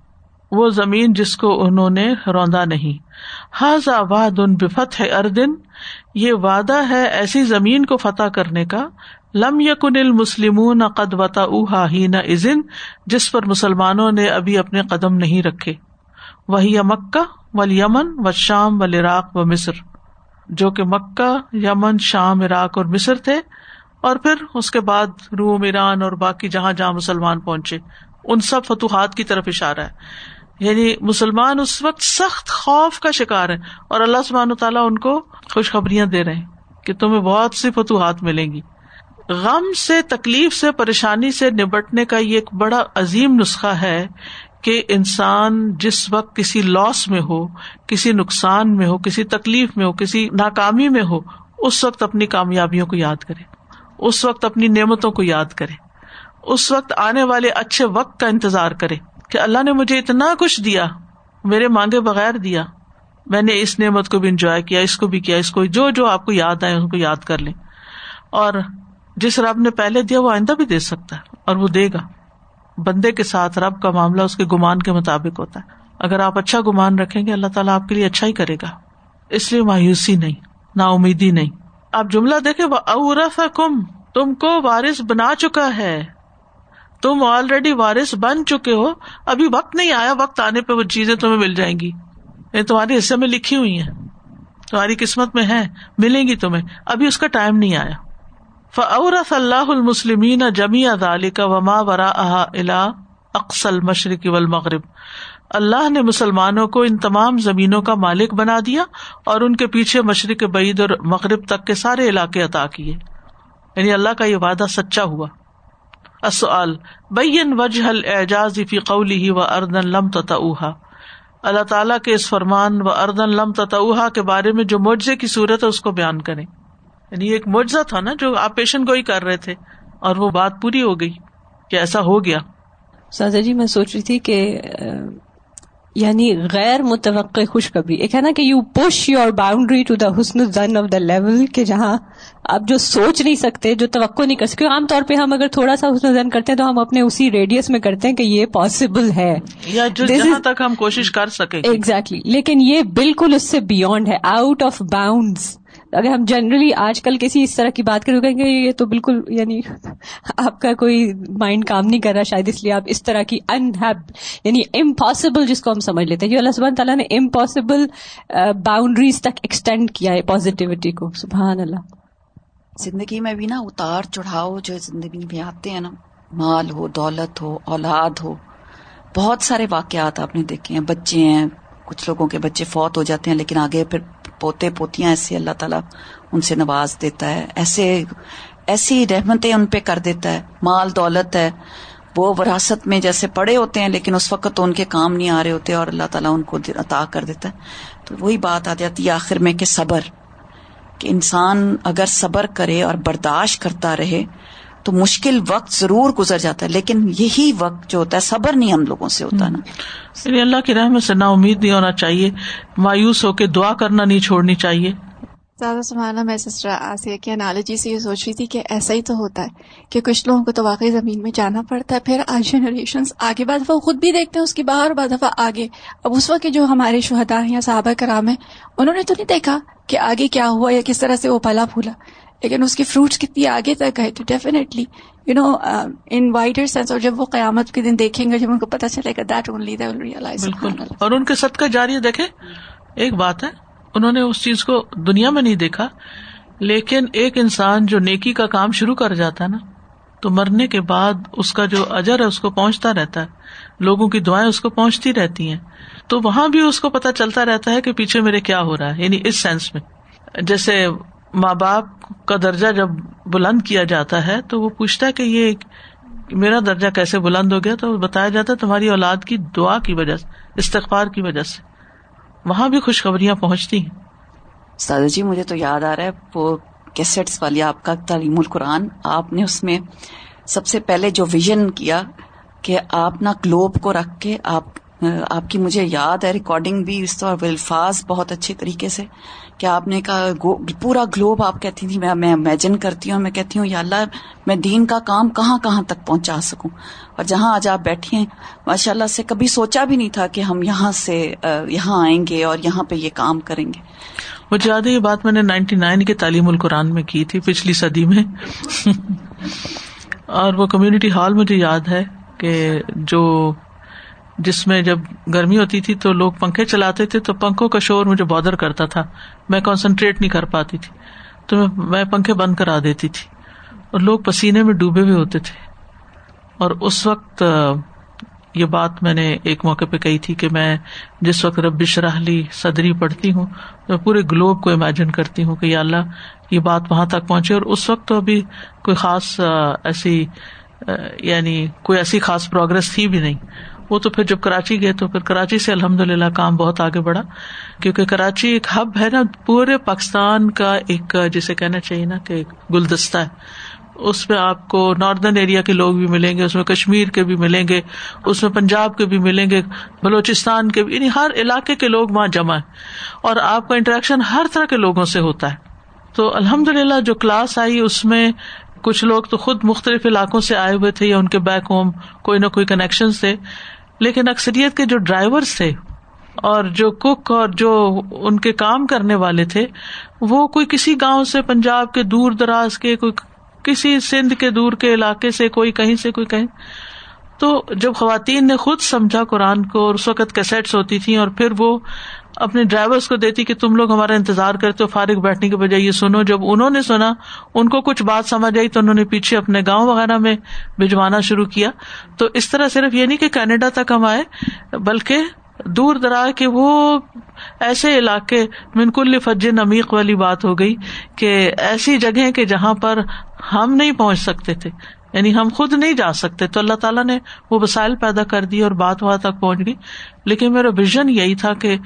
وہ زمین جس کو انہوں نے روندا نہیں۔ حاضا واد ان بفت اردن یہ وعدہ ہے ایسی زمین کو فتح کرنے کا۔ لم یقن المسلم قد وطا اوہا ہی نہ ازن جس پر مسلمانوں نے ابھی اپنے قدم نہیں رکھے۔ وہی مکہ و یمن و شام و عراق و مصر جو کہ مکہ، یمن، شام، عراق اور مصر تھے۔ اور پھر اس کے بعد روم، ایران اور باقی جہاں جہاں مسلمان پہنچے، ان سب فتوحات کی طرف اشارہ ہے۔ یعنی مسلمان اس وقت سخت خوف کا شکار ہے اور اللہ سبحان تعالیٰ ان کو خوشخبریاں دے رہے ہیں کہ تمہیں بہت سی فتوحات ملیں گی۔ غم سے، تکلیف سے، پریشانی سے نبٹنے کا یہ ایک بڑا عظیم نسخہ ہے کہ انسان جس وقت کسی لاس میں ہو، کسی نقصان میں ہو، کسی تکلیف میں ہو، کسی ناکامی میں ہو، اس وقت اپنی کامیابیوں کو یاد کرے۔ اس وقت اپنی نعمتوں کو یاد کرے۔ اس وقت آنے والے اچھے وقت کا انتظار کرے۔ کہ اللہ نے مجھے اتنا کچھ دیا، میرے مانگے بغیر دیا۔ میں نے اس نعمت کو بھی انجوائے کیا، اس کو بھی کیا، اس کو جو جو آپ کو یاد آئے ان کو یاد کر لیں۔ اور جس رب نے پہلے دیا، وہ آئندہ بھی دے سکتا ہے اور وہ دے گا۔ بندے کے ساتھ رب کا معاملہ اس کے گمان کے مطابق ہوتا ہے۔ اگر آپ اچھا گمان رکھیں گے، اللہ تعالیٰ آپ کے لیے اچھا ہی کرے گا۔ اس لیے مایوسی نہیں، نا امیدی نہیں۔ آپ جملہ دیکھے اورف کم تم کو وارث بنا چکا ہے۔ تم آلریڈی وارث بن چکے ہو، ابھی وقت نہیں آیا، وقت آنے پہ وہ چیزیں تمہیں مل جائیں گی۔ یعنی یہ تمہارے حصے میں لکھی ہوئی ہیں، تمہاری قسمت میں ہے ملیں گی تمہیں۔ ابھی اس کا ٹائم نہیں آیا۔ فورف اللہ المسلمین جمی ادال کا وما ورا الا اقسل مشرق و اللہ نے مسلمانوں کو ان تمام زمینوں کا مالک بنا دیا اور ان کے پیچھے مشرق، بعید اور مغرب تک کے سارے علاقے عطا کیے۔ یعنی اللہ کا یہ وعدہ سچا ہوا۔ بین وجہ اعجاز فی قولی و اردن لم تتا اللہ تعالیٰ کے اس فرمان و اردن لم تتا کے بارے میں جو معجزے کی صورت ہے، اس کو بیان کریں۔ یعنی ایک معجزہ تھا نا جو آپ پیشن گوئی کر رہے تھے، اور وہ بات پوری ہو گئی کہ ایسا ہو گیا۔ سازا جی میں سوچ رہی تھی کہ یعنی غیر متوقع خوشخبری، ایک ہے نا کہ you push your boundary to the horizon of the level کہ جہاں آپ جو سوچ نہیں سکتے جو توقع نہیں کر سکتے عام طور پہ ہم اگر تھوڑا سا حسن زن کرتے ہیں تو ہم اپنے اسی ریڈیس میں کرتے ہیں کہ یہ پاسبل ہے۔ یا جو جہاں تک ہم کوشش کر سکیں۔ ایگزیکٹلی لیکن یہ بالکل اس سے بیونڈ ہے آؤٹ آف باؤنڈس اگر ہم جنرلی آج کل کسی اس طرح کی بات کریں گے یہ تو بالکل یعنی آپ کا کوئی مائنڈ کام نہیں کر رہا شاید اس لیے آپ اس طرح کی انہیب یعنی امپاسبل جس کو ہم سمجھ لیتے ہیں۔ اللہ سبحان تعالیٰ نے امپاسبل باؤنڈریز تک ایکسٹینڈ کیا ہے پازیٹیوٹی کو۔ سبحان اللہ۔ زندگی میں بھی نا اتار چڑھاؤ جو زندگی میں آتے ہیں نا، مال ہو، دولت ہو، اولاد ہو، بہت سارے واقعات آپ نے دیکھے ہیں۔ بچے ہیں، کچھ لوگوں کے بچے فوت ہو جاتے ہیں، لیکن آگے پھر پوتے، پوتیاں ایسے اللہ تعالیٰ ان سے نواز دیتا ہے۔ ایسے، ایسی رحمتیں ان پہ کر دیتا ہے۔ مال، دولت ہے۔ وہ وراثت میں جیسے پڑے ہوتے ہیں، لیکن اس وقت تو ان کے کام نہیں آ رہے ہوتے اور اللہ تعالیٰ ان کو عطا کر دیتا ہے۔ تو وہی بات آ جاتی ہے آخر میں کہ صبر۔ کہ انسان اگر صبر کرے اور برداشت کرتا رہے تو مشکل وقت ضرور گزر جاتا ہے، لیکن یہی وقت جو ہوتا ہے، صبر نہیں ہم لوگوں سے ہوتا نا۔ اللہ کی رحمت سے نا امید نہیں ہونا چاہیے، مایوس ہو کے دعا کرنا نہیں چھوڑنی چاہیے۔ زیادہ سمانا میں سسٹر آسیہ کی انالوجی سے یہ سوچ رہی تھی کہ ایسا ہی تو ہوتا ہے کہ کچھ لوگوں کو تو واقعی زمین میں جانا پڑتا ہے پھر آج جنریشن آگے بعد وہ خود بھی دیکھتے ہیں اس کی باہر بعد دفعہ آگے۔ اب اس وقت جو ہمارے شہدا یا صحابہ کرام ہیں انہوں نے تو نہیں دیکھا کہ آگے کیا ہوا یا کس طرح سے وہ پلا پھولا۔ لیکن اس کی فروٹس کتنی آگے تک گئے تو definitely you know in wider sense اور جب وہ قیامت کے دن دیکھیں گے جب ان کو پتا چلے گا دیٹ اونلی ریئلائز اور ان کے سد کا جاری دیکھے ایک بات ہے انہوں نے اس چیز کو دنیا میں نہیں دیکھا، لیکن ایک انسان جو نیکی کا کام شروع کر جاتا ہے نا، تو مرنے کے بعد اس کا جو اجر ہے اس کو پہنچتا رہتا ہے، لوگوں کی دعائیں اس کو پہنچتی رہتی ہیں۔ تو وہاں بھی اس کو پتا چلتا رہتا ہے کہ پیچھے میرے کیا ہو رہا ہے یعنی اس سینس میں۔ جیسے ماں باپ کا درجہ جب بلند کیا جاتا ہے، تو وہ پوچھتا ہے کہ یہ میرا درجہ کیسے بلند ہو گیا؟ تو بتایا جاتا ہے تمہاری اولاد کی دعا کی وجہ سے، استغفار کی وجہ سے۔ وہاں بھی خوشخبریاں پہنچتی ہیں۔ سادہ جی مجھے تو یاد آ رہا ہے، وہ کیسٹس والی آپ کا تعلیم القرآن، آپ نے اس میں سب سے پہلے جو ویژن کیا کہ آپ نا گلوب کو رکھ کے آپ آپ کی مجھے یاد ہے ریکارڈنگ بھی اس طور الفاظ بہت اچھے طریقے سے کہ آپ نے کہا پورا گلوب آپ کہتی تھی میں امیجن کرتی ہوں، میں کہتی ہوں، یا اللہ، میں دین کا کام کہاں کہاں تک پہنچا سکوں؟ اور جہاں آج آپ بیٹھے ہیں ماشاء اللہ سے کبھی سوچا بھی نہیں تھا کہ ہم یہاں سے یہاں آئیں گے اور یہاں پہ یہ کام کریں گے۔ مجھے یاد ہے یہ بات میں نے نائنٹی نائن کے تعلیم القرآن میں کی تھی پچھلی صدی میں۔ اور وہ کمیونٹی ہال مجھے یاد ہے کہ جو جس میں جب گرمی ہوتی تھی تو لوگ پنکھے چلاتے تھے، تو پنکھوں کا شور مجھے بادر کرتا تھا۔ میں کانسنٹریٹ نہیں کر پاتی تھی۔ تو میں پنکھے بند کرا دیتی تھی۔ اور لوگ پسینے میں ڈوبے ہوئے ہوتے تھے۔ اور اس وقت یہ بات میں نے ایک موقع پہ کہی تھی کہ میں جس وقت ربش راہلی صدری پڑھتی ہوں، میں پورے گلوب کو امیجن کرتی ہوں کہ یا اللہ، یہ بات وہاں تک پہنچے۔ اور اس وقت تو ابھی کوئی خاص ایسی یعنی کوئی ایسی خاص پروگرس تھی بھی نہیں۔ وہ تو پھر جب کراچی گئے تو پھر کراچی سے الحمد للہ کام بہت آگے بڑھا، کیونکہ کراچی ایک ہب ہے نا، پورے پاکستان کا ایک جسے کہنا چاہیے نا کہ گلدستہ ہے۔ اس میں آپ کو ناردرن ایریا کے لوگ بھی ملیں گے، اس میں کشمیر کے بھی ملیں گے، اس میں پنجاب کے بھی ملیں گے، بلوچستان کے بھی یعنی ہر علاقے کے لوگ وہاں جمع ہے اور آپ کا انٹریکشن ہر طرح کے لوگوں سے ہوتا ہے۔ تو الحمد للہ جو کلاس آئی، اس میں کچھ لوگ تو خود مختلف علاقوں سے آئے ہوئے تھے یا ان کے بیک ہوم کوئی نہ کوئی کنیکشن تھے۔ لیکن اکثریت کے جو ڈرائیور تھے اور جو کک اور جو ان کے کام کرنے والے تھے، وہ کوئی کسی گاؤں سے پنجاب کے دور دراز کے، کوئی کسی سندھ کے دور کے علاقے سے، کوئی کہیں سے، کوئی کہیں۔ تو جب خواتین نے خود سمجھا قرآن کو اور اس وقت کیسٹس ہوتی تھیں اور پھر وہ اپنے ڈرائیور کو دیتی کہ تم لوگ ہمارا انتظار کرتے ہو فارغ بیٹھنے کے بجائے یہ سنو، جب انہوں نے سنا، ان کو کچھ بات سمجھ آئی تو انہوں نے پیچھے اپنے گاؤں وغیرہ میں بھجوانا شروع کیا۔ تو اس طرح صرف یہ نہیں کہ کینیڈا تک ہم آئے، بلکہ دور دراز کے وہ ایسے علاقے منکل فج نمیق والی بات ہو گئی کہ ایسی جگہ کہ جہاں پر ہم نہیں پہنچ سکتے تھے۔ یعنی ہم خود نہیں جا سکتے تو اللہ تعالیٰ نے وہ وسائل پیدا کر دی اور بات وہاں تک پہنچ گئی۔ لیکن میرا ویژن یہی تھا کہ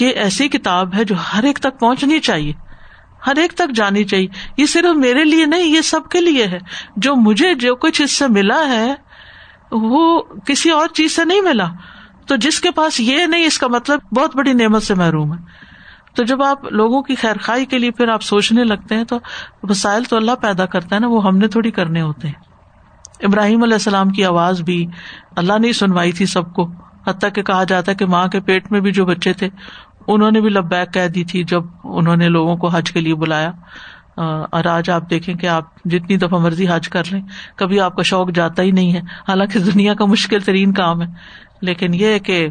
یہ ایسی کتاب ہے جو ہر ایک تک پہنچنی چاہیے۔ ہر ایک تک جانی چاہیے۔ یہ صرف میرے لیے نہیں، یہ سب کے لیے ہے۔ جو مجھے جو کچھ اس سے ملا ہے، وہ کسی اور چیز سے نہیں ملا۔ تو جس کے پاس یہ نہیں، اس کا مطلب بہت بڑی نعمت سے محروم ہے۔ تو جب آپ لوگوں کی خیر خائی کے لیے پھر آپ سوچنے لگتے ہیں تو وسائل تو اللہ پیدا کرتا ہے نا، وہ ہم نے تھوڑی کرنے ہوتے ہیں۔ ابراہیم علیہ السلام کی آواز بھی اللہ نے سنوائی تھی سب کو، حتیٰ کہ کہا جاتا کہ ماں کے پیٹ میں بھی جو بچے تھے، انہوں نے بھی لبیک کہہ دی تھی جب انہوں نے لوگوں کو حج کے لیے بلایا۔ اور آج آپ دیکھیں کہ آپ جتنی دفعہ مرضی حج کر لیں، کبھی آپ کا شوق جاتا ہی نہیں ہے۔ حالانکہ دنیا کا مشکل ترین کام ہے۔ لیکن یہ کہ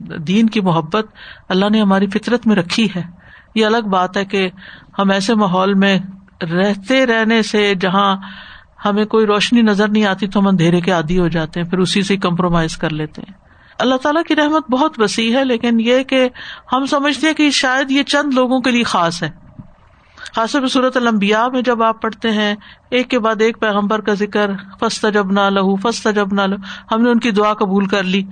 دین کی محبت اللہ نے ہماری فطرت میں رکھی ہے۔ یہ الگ بات ہے کہ ہم ایسے ماحول میں رہتے رہنے سے جہاں ہمیں کوئی روشنی نظر نہیں آتی تو ہم اندھیرے کے عادی ہو جاتے ہیں، پھر اسی سے کمپرومائز کر لیتے ہیں۔ اللہ تعالیٰ کی رحمت بہت وسیع ہے، لیکن یہ کہ ہم سمجھتے ہیں کہ شاید یہ چند لوگوں کے لیے خاص ہے۔ خاص طور پہ صورت المبیا میں جب آپ پڑھتے ہیں، ایک کے بعد ایک پیغمبر کا ذکر فستا جب نہ لہو فستا جب نہ لہو ہم نے ان کی دعا قبول کر لی۔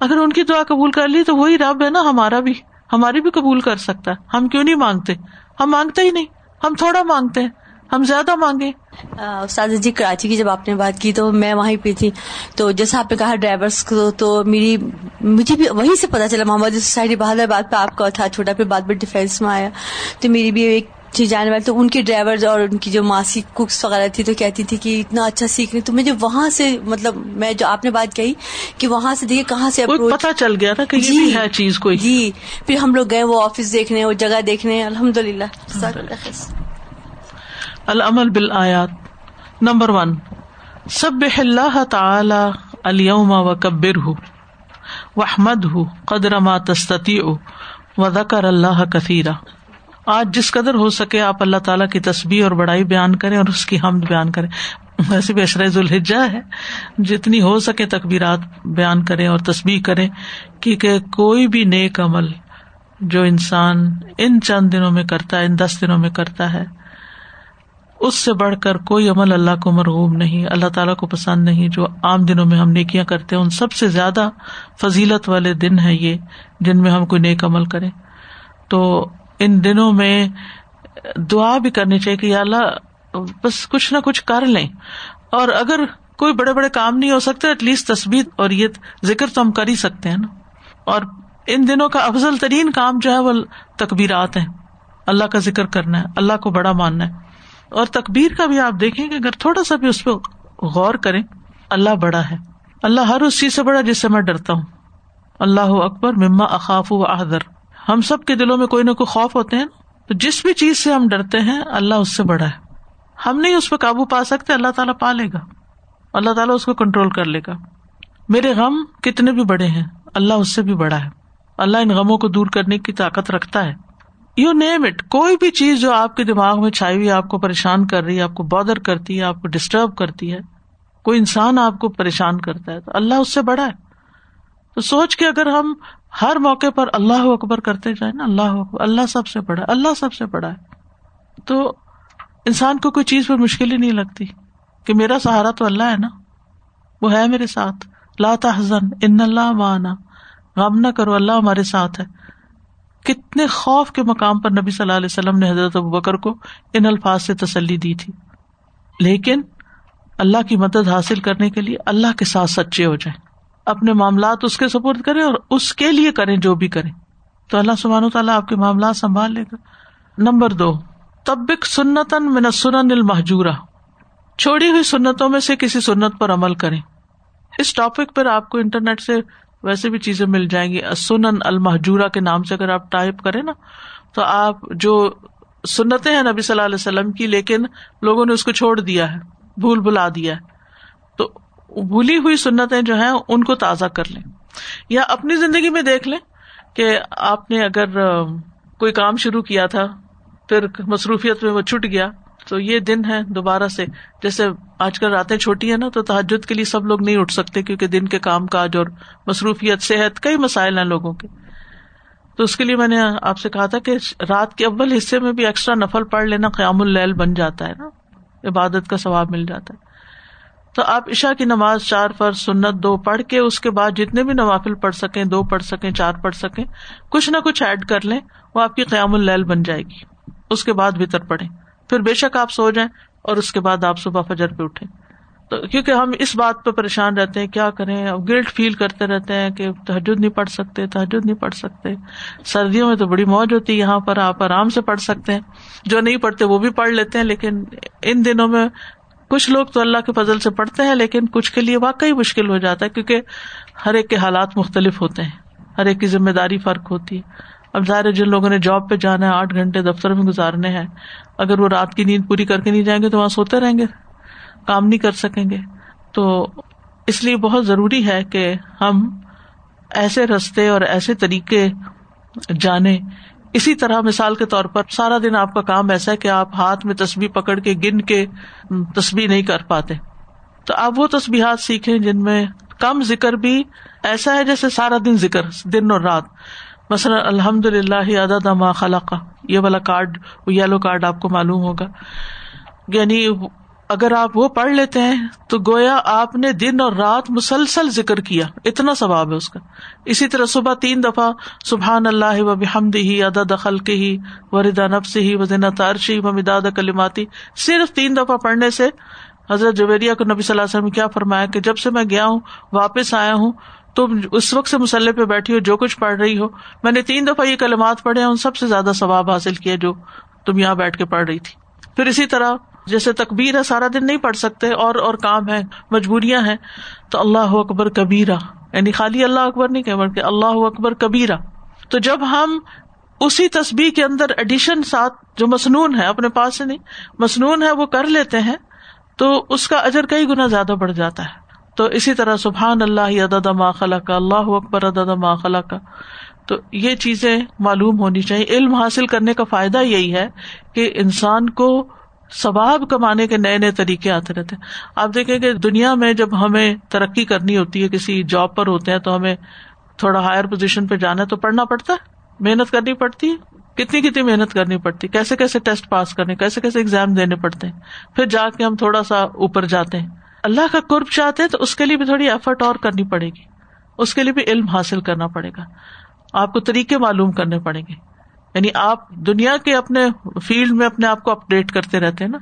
اگر ان کی دعا قبول کر لی تو وہی رب ہے نا، ہمارا بھی۔ ہماری بھی قبول کر سکتا ہے۔ ہم کیوں نہیں مانگتے؟ ہم مانگتے ہی نہیں۔ ہم تھوڑا مانگتے ہیں۔ ہم زیادہ مانگے استاد جی کراچی کی جب آپ نے بات کی تو میں وہیں پہ تھی۔ تو جیسا آپ نے کہا ڈرائیورس کو تو میری مجھے بھی وہیں سے پتا چلا محمد سوسائٹی بہادر بات پہ آپ کا تھا چھوٹا پھر بعد میں ڈیفینس میں آیا۔ تو میری بھی ایک جانے والی تو ان کے ڈرائیور اور ان کی جو ماسی ککس وغیرہ تھی تو کہتی تھی کہ اتنا اچھا سیکھنے تو مجھے وہاں سے مطلب میں جو آپ نے بات کہی کہ وہاں سے دیکھیے کہاں سے پتا چل گیا نا کہ جی ہے چیز کوئی۔ جی۔ پھر ہم لوگ گئے وہ آفس دیکھنے وہ جگہ دیکھنے الحمد للہ العمل بال آیات نمبر ون سب اللہ تعالی اليوم و کبر ہُ وحمد ہُ قدر ما تستتی و ذکر اللہ کثیرہ. آج جس قدر ہو سکے آپ اللہ تعالیٰ کی تصبیح اور بڑائی بیان کریں اور اس کی حمد بیان کریں. ویسے بھی اشرز الحجا ہے. جتنی ہو سکے تقبیرات بیان کریں اور تصبیح کریں کیونکہ کوئی بھی نیک عمل جو انسان ان چند دنوں میں کرتا ہے، ان دس دنوں میں کرتا ہے اس سے بڑھ کر کوئی عمل اللہ کو مرغوب نہیں، اللہ تعالیٰ کو پسند نہیں، جو عام دنوں میں ہم نیکیاں کرتے ہیں، ان سب سے زیادہ فضیلت والے دن ہے یہ، جن میں ہم کوئی نیک عمل کریں۔ تو ان دنوں میں دعا بھی کرنی چاہیے کہ اللہ بس کچھ نہ کچھ کر لیں۔ اور اگر کوئی بڑے بڑے کام نہیں ہو سکتے ایٹ لیسٹ تصویر اور یہ ذکر تو ہم کر ہی سکتے ہیں نا۔ اور ان دنوں کا افضل ترین کام جو ہے وہ تقبیرات ہیں۔ اللہ کا ذکر کرنا ہے، اللہ کو بڑا ماننا ہے۔ اور تقبیر کا بھی آپ دیکھیں کہ اگر تھوڑا سا بھی اس پہ غور کریں، اللہ بڑا ہے۔ اللہ ہر اس چیز سے بڑا جس سے میں ڈرتا ہوں۔ اللہ اکبر، مما اقاف و احدر ہم سب کے دلوں میں کوئی نہ کوئی خوف ہوتے ہیں تو جس بھی چیز سے ہم ڈرتے ہیں، اللہ اس سے بڑا ہے۔ ہم نہیں اس پہ قابو پا سکتے، اللہ تعالیٰ پا لے گا۔ اللہ تعالیٰ اس کو کنٹرول کر لے گا۔ میرے غم کتنے بھی بڑے ہیں، اللہ اس سے بھی بڑا ہے۔ اللہ ان غموں کو دور کرنے کی طاقت رکھتا ہے۔ یو نیم اٹ کوئی بھی چیز جو آپ کے دماغ میں چھائی ہوئی آپ کو پریشان کر رہی ہے، آپ کو بادر کرتی ہے، آپ کو ڈسٹرب کرتی ہے، کوئی انسان آپ کو پریشان کرتا ہے، تو اللہ اس سے بڑا ہے۔ تو سوچ کے اگر ہم ہر موقع پر اللہ اکبر کرتے جائیں نا، اللہ اکبر، اللہ سب سے بڑا اللہ سب سے بڑا ہے۔ تو انسان کو کوئی چیز پر مشکل ہی نہیں لگتی کہ میرا سہارا تو اللہ ہے نا، وہ ہے میرے ساتھ۔ لا تحزن، ان اللہ مانا غم نہ کرو، اللہ ہمارے ساتھ ہے۔ کتنے خوف کے مقام پر نبی صلی اللہ علیہ وسلم نے حضرت ابو بکر کو ان الفاظ سے تسلی دی تھی۔ لیکن اللہ کی مدد حاصل کرنے کے لیے اللہ کے ساتھ سچے ہو جائیں۔ اپنے معاملات اس کے سپورٹ کریں اور اس کے لیے کریں جو بھی کریں۔ تو اللہ سبحان و تعالیٰ آپ کے معاملات سنبھال لے گا۔ نمبر دو تبک سنتن من سنن المحجورہ۔ چھوڑی ہوئی سنتوں میں سے کسی سنت پر عمل کریں۔ اس ٹاپک پر آپ کو انٹرنیٹ سے ویسے بھی چیزیں مل جائیں گی۔ سنن المحجورہ کے نام سے اگر آپ ٹائپ کریں نا، تو آپ جو سنتے ہیں نبی صلی اللہ علیہ وسلم کی، لیکن لوگوں نے اس کو چھوڑ دیا ہے، بھول بلا دیا ہے۔ تو بھولی ہوئی سنتیں جو ہیں، ان کو تازہ کر لیں۔ یا اپنی زندگی میں دیکھ لیں کہ آپ نے اگر کوئی کام شروع کیا تھا پھر مصروفیت میں وہ چھٹ گیا، تو یہ دن ہے دوبارہ سے، جیسے آج کل راتیں چھوٹی ہیں نا، تو تحجد کے لیے سب لوگ نہیں اٹھ سکتے کیونکہ دن کے کام کاج اور مصروفیت، صحت، کئی مسائل ہیں لوگوں کے۔ تو اس کے لیے میں نے آپ سے کہا تھا کہ رات کے اول حصے میں بھی ایکسٹرا نفل پڑھ لینا قیام اللیل بن جاتا ہے نا، عبادت کا ثواب مل جاتا ہے۔ تو آپ عشا کی نماز چار پر سنت دو پڑھ کے اس کے بعد جتنے بھی نوافل پڑھ سکیں، دو پڑھ سکیں، چار پڑھ سکیں، کچھ نہ کچھ ایڈ کر لیں، وہ آپ کی قیام اللیل بن جائے گی۔ اس کے بعد بھیتر پڑھیں۔ پھر بے شک آپ سو جائیں۔ اور اس کے بعد آپ صبح فجر پہ اٹھیں۔ تو کیونکہ ہم اس بات پہ پریشان رہتے ہیں، کیا کریں؟ گلٹ فیل کرتے رہتے ہیں کہ تحجد نہیں پڑھ سکتے تحجد نہیں پڑھ سکتے۔ سردیوں میں تو بڑی موج ہوتی ہے، یہاں پر آپ آرام سے پڑھ سکتے ہیں۔ جو نہیں پڑھتے وہ بھی پڑھ لیتے ہیں، لیکن ان دنوں میں کچھ لوگ تو اللہ کے فضل سے پڑھتے ہیں، لیکن کچھ کے لیے واقعی مشکل ہو جاتا ہے، کیونکہ ہر ایک کے حالات مختلف ہوتے ہیں، ہر ایک کی ذمہ داری فرق ہوتی ہے۔ اب ظاہر جن لوگوں نے جاب پہ جانا ہے، آٹھ گھنٹے دفتر میں گزارنے ہیں اگر وہ رات کی نیند پوری کر کے نہیں جائیں گے تو وہاں سوتے رہیں گے، کام نہیں کر سکیں گے۔ تو اس لیے بہت ضروری ہے کہ ہم ایسے رستے اور ایسے طریقے جانے اسی طرح مثال کے طور پر سارا دن آپ کا کام ایسا ہے کہ آپ ہاتھ میں تصویر پکڑ کے، گن کے تصویر نہیں کر پاتے۔ تو آپ وہ تصبیحات سیکھیں جن میں کم ذکر بھی ایسا ہے جیسے سارا دن ذکر، دن اور رات۔ مثلاً الحمد للہ عدد ما خلق. یہ والا کارڈ یلو کارڈ آپ کو معلوم ہوگا. یعنی اگر آپ وہ پڑھ لیتے ہیں تو گویا آپ نے دن اور رات مسلسل ذکر کیا. اتنا ثواب ہے اس کا. اسی طرح صبح تین دفعہ سبحان اللہ و بحمد ہی ادا دخل کے ہی وردا نفس ہی وزین تارشی و مداد کلماتی. صرف تین دفعہ پڑھنے سے حضرت جویریہ کو نبی صلی اللہ علیہ وسلم کیا فرمایا کہ جب سے میں گیا ہوں، واپس آیا ہوں تم اس وقت سے مسلح پہ بیٹھی ہو، جو کچھ پڑھ رہی ہو۔ میں نے تین دفعہ یہ کلمات پڑھے ان سب سے زیادہ ثواب حاصل کیا جو تم یہاں بیٹھ کے پڑھ رہی تھی۔ پھر اسی طرح جیسے تقبیر ہے، سارا دن نہیں پڑھ سکتے، اور اور کام ہے، مجبوریاں ہیں، تو اللہ اکبر کبیرا یعنی خالی اللہ اکبر نہیں کہ اللہ اکبر کبیرا تو جب ہم اسی تصبیح کے اندر ایڈیشن ساتھ، جو مصنون ہے، اپنے پاس سے نہیں مصنون ہے، وہ کر لیتے ہیں، تو اس کا اجر کئی گنا زیادہ بڑھ جاتا ہے۔ تو اسی طرح سبحان اللہ عدد ما خلا کا اللہ اکبر عدد ما خلا کا تو یہ چیزیں معلوم ہونی چاہیے۔ علم حاصل کرنے کا فائدہ یہی ہے کہ انسان کو ثواب کمانے کے نئے نئے طریقے آتے رہتے ہیں۔ آپ دیکھیں کہ دنیا میں جب ہمیں ترقی کرنی ہوتی ہے، کسی جاب پر ہوتے ہیں، تو ہمیں تھوڑا ہائر پوزیشن پہ جانا ہے تو پڑھنا پڑتا ہے۔ محنت کرنی پڑتی ہے۔ کتنی کتنی محنت کرنی پڑتی کیسے کیسے ٹیسٹ پاس کرنے، کیسے کیسے اگزام دینے پڑتے ہیں؟ پھر جا کے ہم تھوڑا سا اوپر جاتے ہیں۔ اللہ کا قرب چاہتے ہیں تو اس کے لیے بھی تھوڑی ایفرٹ اور کرنی پڑے گی۔ اس کے لیے بھی علم حاصل کرنا پڑے گا۔ آپ کو طریقے معلوم کرنے پڑیں گے۔ یعنی آپ دنیا کے اپنے فیلڈ میں اپنے آپ کو اپڈیٹ کرتے رہتے ہیں نا۔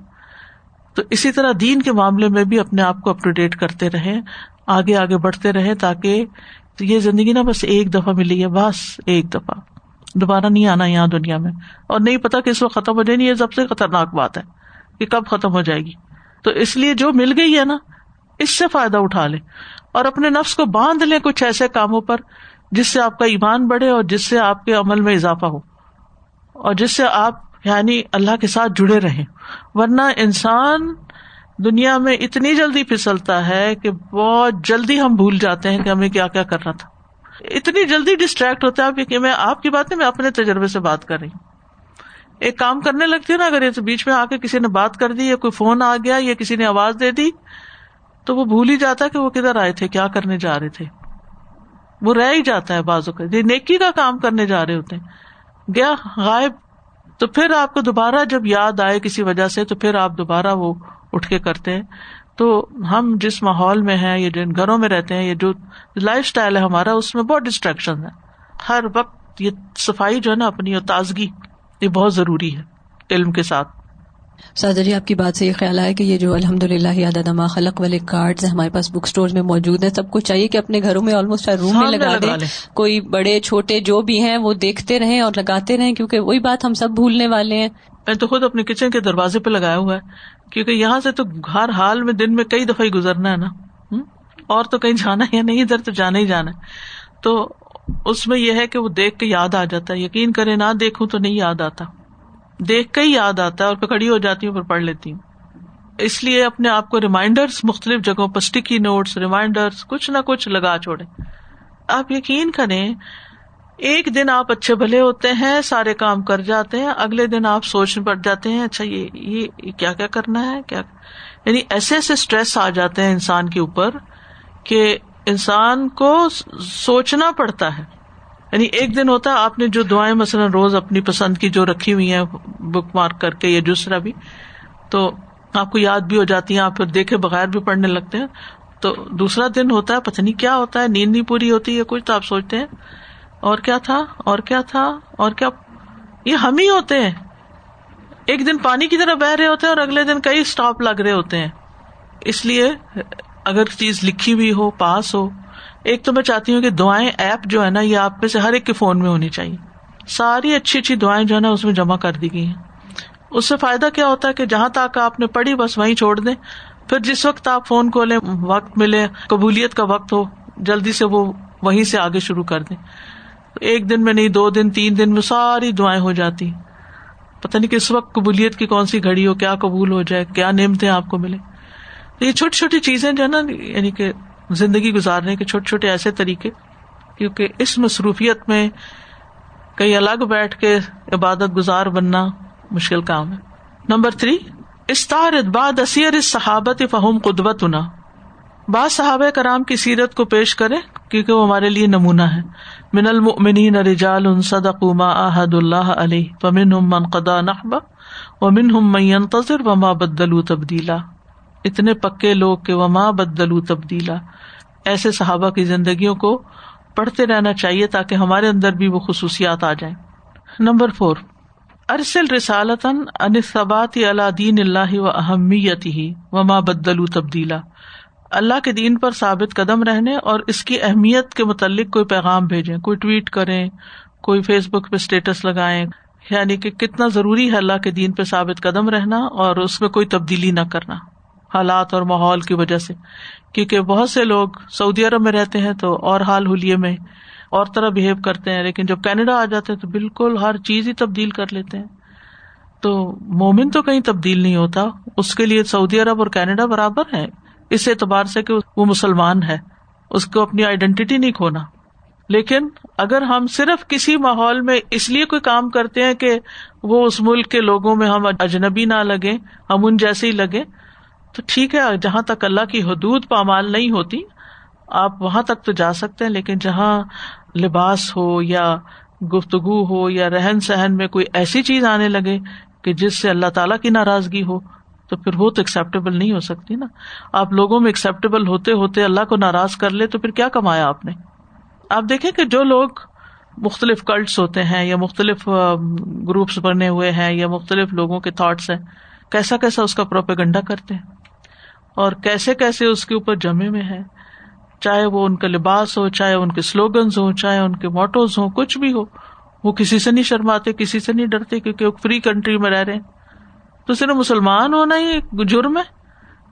تو اسی طرح دین کے معاملے میں بھی اپنے آپ کو اپ ٹو ڈیٹ کرتے رہے آگے آگے بڑھتے رہے تاکہ یہ زندگی نا بس ایک دفعہ ملی ہے، بس ایک دفعہ۔ دوبارہ نہیں آنا یہاں دنیا میں۔ اور نہیں پتا کہ اس وقت ختم ہو جائے، یہ سب سے خطرناک بات ہے کہ کب ختم ہو جائے گی۔ تو اس لیے جو مل گئی ہے نا، اس سے فائدہ اٹھا لے۔ اور اپنے نفس کو باندھ لیں کچھ ایسے کاموں پر جس سے آپ کا ایمان بڑھے اور جس سے آپ کے عمل میں اضافہ ہو۔ اور جس سے آپ یعنی اللہ کے ساتھ جڑے رہے ورنہ انسان دنیا میں اتنی جلدی پھسلتا ہے کہ بہت جلدی ہم بھول جاتے ہیں کہ ہمیں کیا کیا کرنا تھا۔ اتنی جلدی ڈسٹریکٹ ہوتا ہے کہ میں آپ کی بات میں اپنے تجربے سے بات کر رہی ہوں۔ ایک کام کرنے لگتی ہے نا، اگر بیچ میں آ کے کسی نے بات کر دی یا کوئی فون آ گیا یا کسی نے آواز دے دی، تو وہ بھول ہی جاتا ہے کہ وہ کدھر آئے تھے، کیا کرنے جا رہے تھے۔ وہ رہ ہی جاتا ہے بازو کا۔ یہ نیکی کا کام کرنے جا رہے ہوتے ہیں۔ گیا، غائب۔ تو پھر آپ کو دوبارہ جب یاد آئے کسی وجہ سے، تو پھر آپ دوبارہ وہ اٹھ کے کرتے ہیں۔ تو ہم جس ماحول میں ہیں، یا جن گھروں میں رہتے ہیں، یا جو لائف اسٹائل ہے ہمارا، اس میں بہت ڈسٹریکشن ہے ہر وقت یہ صفائی جو ہے نا، اپنی اور تازگی۔ یہ بہت ضروری ہے علم کے ساتھ۔ سادہ جی آپ کی بات سے یہ خیال آیا کہ یہ جو الحمد للہ یادما خلق والے کارڈ ہمارے پاس بک اسٹور میں موجود ہیں سب کو چاہیے کہ اپنے گھروں میں آلموسٹ ہر روم میں لگا دیں۔ کوئی بڑے چھوٹے جو بھی ہیں وہ دیکھتے رہیں اور لگاتے رہیں کیونکہ وہی بات ہم سب بھولنے والے ہیں۔ میں تو خود اپنے کچن کے دروازے پہ لگایا ہوا ہے کیونکہ یہاں سے تو ہر حال میں دن میں کئی دفعہ ہی گزرنا ہے نا۔ اور تو کہیں جانا ہے نہیں ادھر تو جانا ہی جانا ہے۔ تو اس میں یہ ہے کہ وہ دیکھ کے یاد آ جاتا ہے۔ یقین کرے نہ دیکھوں تو نہیں یاد آتا۔ دیکھ کے ہی یاد آتا ہے اور پھر کھڑی ہو جاتی ہوں پھر پڑھ لیتی ہوں۔ اس لیے اپنے آپ کو ریمائنڈر مختلف جگہوں پر اسٹکی نوٹس ریمائنڈر کچھ نہ کچھ لگا چھوڑے آپ یقین کریں، ایک دن آپ اچھے بھلے ہوتے ہیں، سارے کام کر جاتے ہیں، اگلے دن آپ سوچنے پڑ جاتے ہیں اچھا یہ یہ کیا کیا کرنا ہے، کیا؟ یعنی ایسے ایسے اسٹریس آ جاتے ہیں انسان کے اوپر کہ انسان کو سوچنا پڑتا ہے۔ یعنی ایک دن ہوتا ہے، آپ نے جو دعائیں مثلاً روز اپنی پسند کی جو رکھی ہوئی ہیں بک مارک کر کے یا دوسرا بھی، تو آپ کو یاد بھی ہو جاتی ہیں، آپ پھر دیکھے بغیر بھی پڑھنے لگتے ہیں۔ تو دوسرا دن ہوتا ہے، پتہ نہیں کیا ہوتا ہے، نیند نہیں پوری ہوتی ہے کچھ، تو آپ سوچتے ہیں، اور کیا تھا، اور کیا تھا، اور کیا۔ یہ ہم ہی ہوتے ہیں۔ ایک دن پانی کی طرح بہ رہے ہوتے ہیں اور اگلے دن کئی اسٹاپ لگ رہے ہوتے ہیں۔ اس لیے اگر چیز لکھی ہوئی ہو، پاس ہو، ایک تو میں چاہتی ہوں کہ دعائیں ایپ جو ہے نا، یہ آپ میں سے ہر ایک کے فون میں ہونی چاہیے۔ ساری اچھی اچھی دعائیں جو ہے نا، اس میں جمع کر دی گئی ہیں۔ اس سے فائدہ کیا ہوتا ہے کہ جہاں تک آپ نے پڑھی، بس وہیں چھوڑ دیں۔ پھر جس وقت آپ فون کھولیں، وقت ملے، قبولیت کا وقت ہو، جلدی سے وہ وہیں سے آگے شروع کر دیں۔ ایک دن میں نہیں، دو دن، تین دن میں ساری دعائیں ہو جاتی۔ پتہ نہیں کس وقت قبولیت کی کون سی گھڑی ہو، کیا قبول ہو جائے، کیا نعمتیں آپ کو ملے یہ چھوٹی چھوٹی چیزیں جو ہے نا یعنی کہ زندگی گزارنے کے چھوٹے چھوٹے ایسے طریقے، کیونکہ اس مصروفیت میں کئی الگ بیٹھ کے عبادت گزار بننا مشکل کام ہے۔ نمبر تھری استار باد اسیر صحابت فہم قدبت بعض صحابہ کرام کی سیرت کو پیش کرے کیونکہ وہ ہمارے لیے نمونہ ہے۔ من المؤمنین رجال صدقوا ما عہد اللہ علیہ فمنهم من قضى نحبه ومنهم من ينتظر وما بدلوا تبدیلا۔ اتنے پکے لوگ کہ وما بدلوا تبدیلا۔ ایسے صحابہ کی زندگیوں کو پڑھتے رہنا چاہیے تاکہ ہمارے اندر بھی وہ خصوصیات آ جائیں۔ Number four. ارسل رسالتن انصبات اللہ دین اللہ و اہمیت ہی وما بدلو تبدیلا۔ اللہ کے دین پر ثابت قدم رہنے اور اس کی اہمیت کے متعلق کوئی پیغام بھیجیں، کوئی ٹویٹ کریں، کوئی فیس بک پہ اسٹیٹس لگائیں۔ یعنی کہ کتنا ضروری ہے اللہ کے دین پہ ثابت قدم رہنا اور اس میں کوئی تبدیلی نہ کرنا۔ حالات اور ماحول کی وجہ سے۔ کیونکہ بہت سے لوگ سعودی عرب میں رہتے ہیں تو اور حال حلیے میں اور طرح بہیو کرتے ہیں، لیکن جب کینیڈا آ جاتے ہیں تو بالکل ہر چیز ہی تبدیل کر لیتے ہیں۔ تو مومن تو کہیں تبدیل نہیں ہوتا، اس کے لیے سعودی عرب اور کینیڈا برابر ہے اس اعتبار سے کہ وہ مسلمان ہے اس کو اپنی آئیڈینٹی نہیں کھونا۔ لیکن اگر ہم صرف کسی ماحول میں اس لیے کوئی کام کرتے ہیں کہ وہ اس ملک کے لوگوں میں ہم اجنبی نہ لگے ہم ان جیسے ہی لگے تو ٹھیک ہے، جہاں تک اللہ کی حدود پامال نہیں ہوتی، آپ وہاں تک تو جا سکتے ہیں، لیکن جہاں لباس ہو یا گفتگو ہو یا رہن سہن میں کوئی ایسی چیز آنے لگے کہ جس سے اللہ تعالیٰ کی ناراضگی ہو، تو پھر وہ تو ایکسپٹیبل نہیں ہو سکتی نا۔ آپ لوگوں میں ایکسپٹیبل ہوتے ہوتے اللہ کو ناراض کر لے، تو پھر کیا کمایا آپ نے؟ آپ دیکھیں کہ جو لوگ مختلف کلٹس ہوتے ہیں یا مختلف گروپس بنے ہوئے ہیں یا مختلف لوگوں کے تھاٹس ہیں، کیسا کیسا اس کا پروپیگنڈا کرتے ہیں؟ اور کیسے کیسے اس کے اوپر جمے میں ہے چاہے وہ ان کا لباس ہو، چاہے ان کے سلوگنز ہوں، چاہے ان کے موٹوز ہوں، کچھ بھی ہو، وہ کسی سے نہیں شرماتے، کسی سے نہیں ڈرتے کیونکہ وہ فری کنٹری میں رہ رہے ہیں۔ تو صرف مسلمان ہونا ہی ایک جرم ہے۔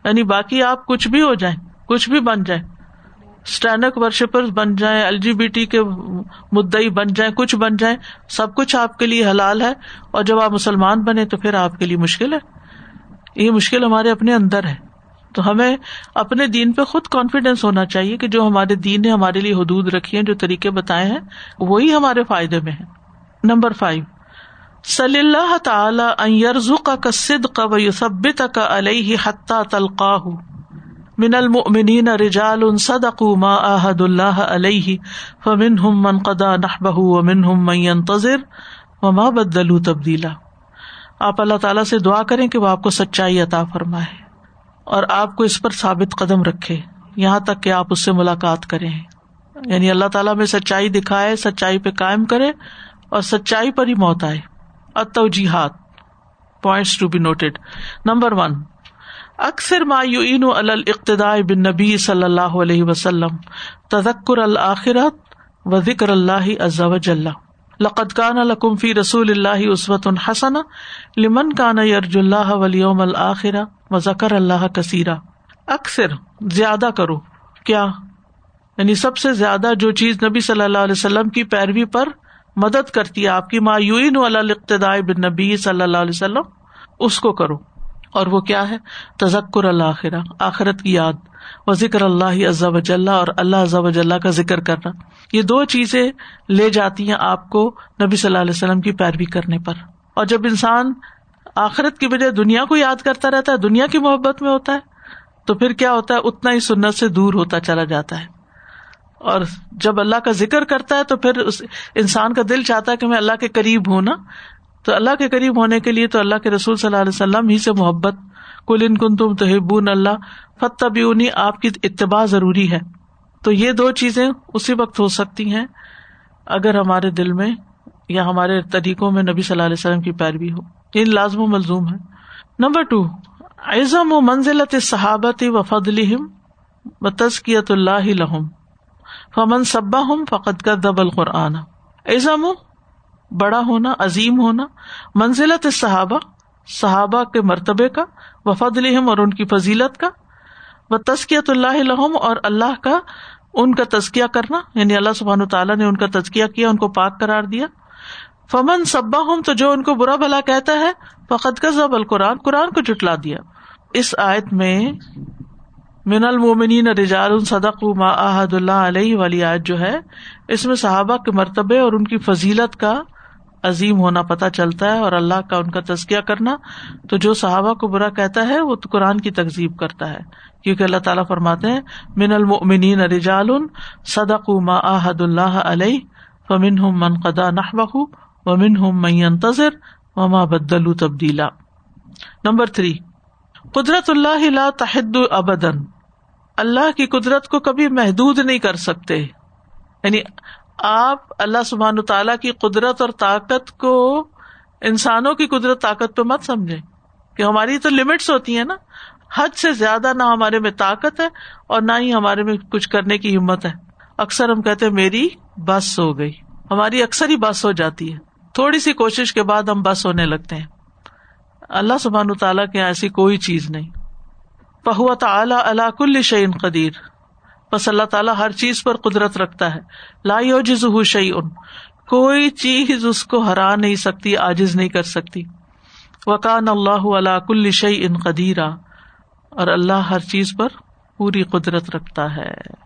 یعنی باقی آپ کچھ بھی ہو جائیں، کچھ بھی بن جائیں اسٹینک ورشپر بن جائیں ایل جی بی ٹی کے مدعی بن جائیں، کچھ بن جائیں، سب کچھ آپ کے لیے حلال ہے۔ اور جب آپ مسلمان بنے تو پھر آپ کے لیے مشکل ہے۔ یہ مشکل ہمارے اپنے اندر ہے۔ تو ہمیں اپنے دین پہ خود کانفیڈینس ہونا چاہیے کہ جو ہمارے دین نے ہمارے لیے حدود رکھی ہیں، جو طریقے بتائے ہیں، وہی ہمارے فائدے میں ہے نمبر فائیو صلی اللہ تعالی کا سد کا وبت کا علیہ حتہ تلقاہ۔ من المؤمنین رجال صدقوا ما عہد اللہ علیہ فمنهم من قضى نحبه ومنهم من ينتظر وما بدلوا تبدیلا۔ آپ اللہ تعالیٰ سے دعا کریں کہ وہ آپ کو سچائی عطا فرمائے۔ اور آپ کو اس پر ثابت قدم رکھے۔ یہاں تک کہ آپ اس سے ملاقات کریں۔ یعنی اللہ تعالیٰ میں سچائی دکھائے، سچائی پہ قائم کرے اور سچائی پر ہی موت آئے۔ اتوجیحات points to be noted number one اکثر مایوین الاقتداء بن نبی صلی اللہ علیہ وسلم، تذکر الآخرت و ذکر اللہ عز وجل لقد کان لکم فی رسول اللہ عصوت حسن لمن کان یرج اللہ ولیوم الآخرہ و ذکر اللہ کثیرہ۔ اکثر زیادہ کرو۔ کیا؟ یعنی سب سے زیادہ جو چیز نبی صلی اللہ علیہ وسلم کی پیروی پر مدد کرتی ہے آپ کی مایوین الاقتداء بن نبی صلی اللہ علیہ وسلم، اس کو کرو۔ اور وہ کیا ہے؟ تذکر اللہ آخرت کی یاد، و ذکر اللہ عزا وجاللہ اور اللہ عزا وجاللہ کا ذکر کرنا۔ یہ دو چیزیں لے جاتی ہیں آپ کو نبی صلی اللہ علیہ وسلم کی پیروی کرنے پر۔ اور جب انسان آخرت کی بجائے دنیا کو یاد کرتا رہتا ہے، دنیا کی محبت میں ہوتا ہے، تو پھر کیا ہوتا ہے؟ اتنا ہی سنت سے دور ہوتا چلا جاتا ہے۔ اور جب اللہ کا ذکر کرتا ہے تو پھر اس انسان کا دل چاہتا ہے کہ میں اللہ کے قریب ہوں نا۔ تو اللہ کے قریب ہونے کے لیے تو اللہ کے رسول صلی اللہ علیہ وسلم ہی سے محبت کل ان کن تم تو اللہ فتبی آپ کی اتباع ضروری ہے۔ تو یہ دو چیزیں اسی وقت ہو سکتی ہیں اگر ہمارے دل میں یا ہمارے طریقوں میں نبی صلی اللہ علیہ وسلم کی پیروی ہو۔ یہ لازم و ملزوم ہے۔ نمبر ٹو ایزم و منزلت صحابت و فضلہم و تزکیت اللہ لہم۔ فمن صبا ہوں فقط کا دبل قرآن ایزم بڑا ہونا، عظیم ہونا۔ منزلت صحابہ صحابہ کے مرتبے کا وفد الحم اور ان کی فضیلت کا۔ وہ تزکیت اللہ الحم اور اللہ کا ان کا تزکیہ کرنا یعنی اللہ سبحان تعالیٰ نے ان کا تزکیہ کیا، ان کو پاک قرار دیا۔ فمن صبا ہوں تو جو ان کو برا بھلا کہتا ہے فقط کا ضب القرآن، قرآن کو جٹلا دیا۔ اس آیت میں، من المومنین رجال صدق ما احد اللہ علیہ والی آیت جو ہے، اس میں صحابہ کے مرتبے اور ان کی فضیلت کا عظیم ہونا پتہ چلتا ہے اور اللہ کا ان کا تزکیہ کرنا تو جو صحابہ کو برا کہتا ہے وہ تو قرآن کی تقزیب کرتا ہے۔ کیونکہ اللہ تعالیٰ فرماتے ہیں، من المنین رجال صدق ما آحد اللہ علیہ فمن ہم من قدا نہ بہ و من ہم وما بدلو تبدیلا۔ نمبر تھری، قدرت اللہ لا تحد ابدن اللہ کی قدرت کو کبھی محدود نہیں کر سکتے۔ یعنی آپ اللہ سبحان تعالیٰ کی قدرت اور طاقت کو انسانوں کی قدرت طاقت پہ مت سمجھے کہ ہماری تو لمٹس ہوتی ہیں نا۔ حد سے زیادہ نہ ہمارے میں طاقت ہے اور نہ ہی ہمارے میں کچھ کرنے کی ہمت ہے۔ اکثر ہم کہتے میری بس ہو گئی۔ ہماری اکثر ہی بس ہو جاتی ہے۔ تھوڑی سی کوشش کے بعد ہم بس ہونے لگتے ہیں۔ اللہ سبحان تعالیٰ کے ایسی کوئی چیز نہیں۔ پہوا تعلیٰ اللہ کل شعین قدیر۔ بس اللہ تعالیٰ ہر چیز پر قدرت رکھتا ہے۔ لا جز شعی ان کوئی چیز اس کو ہرا نہیں سکتی آجز نہیں کر سکتی۔ وکان اللہ اللہ کل شعی ان قدیرہ۔ اور اللہ ہر چیز پر پوری قدرت رکھتا ہے۔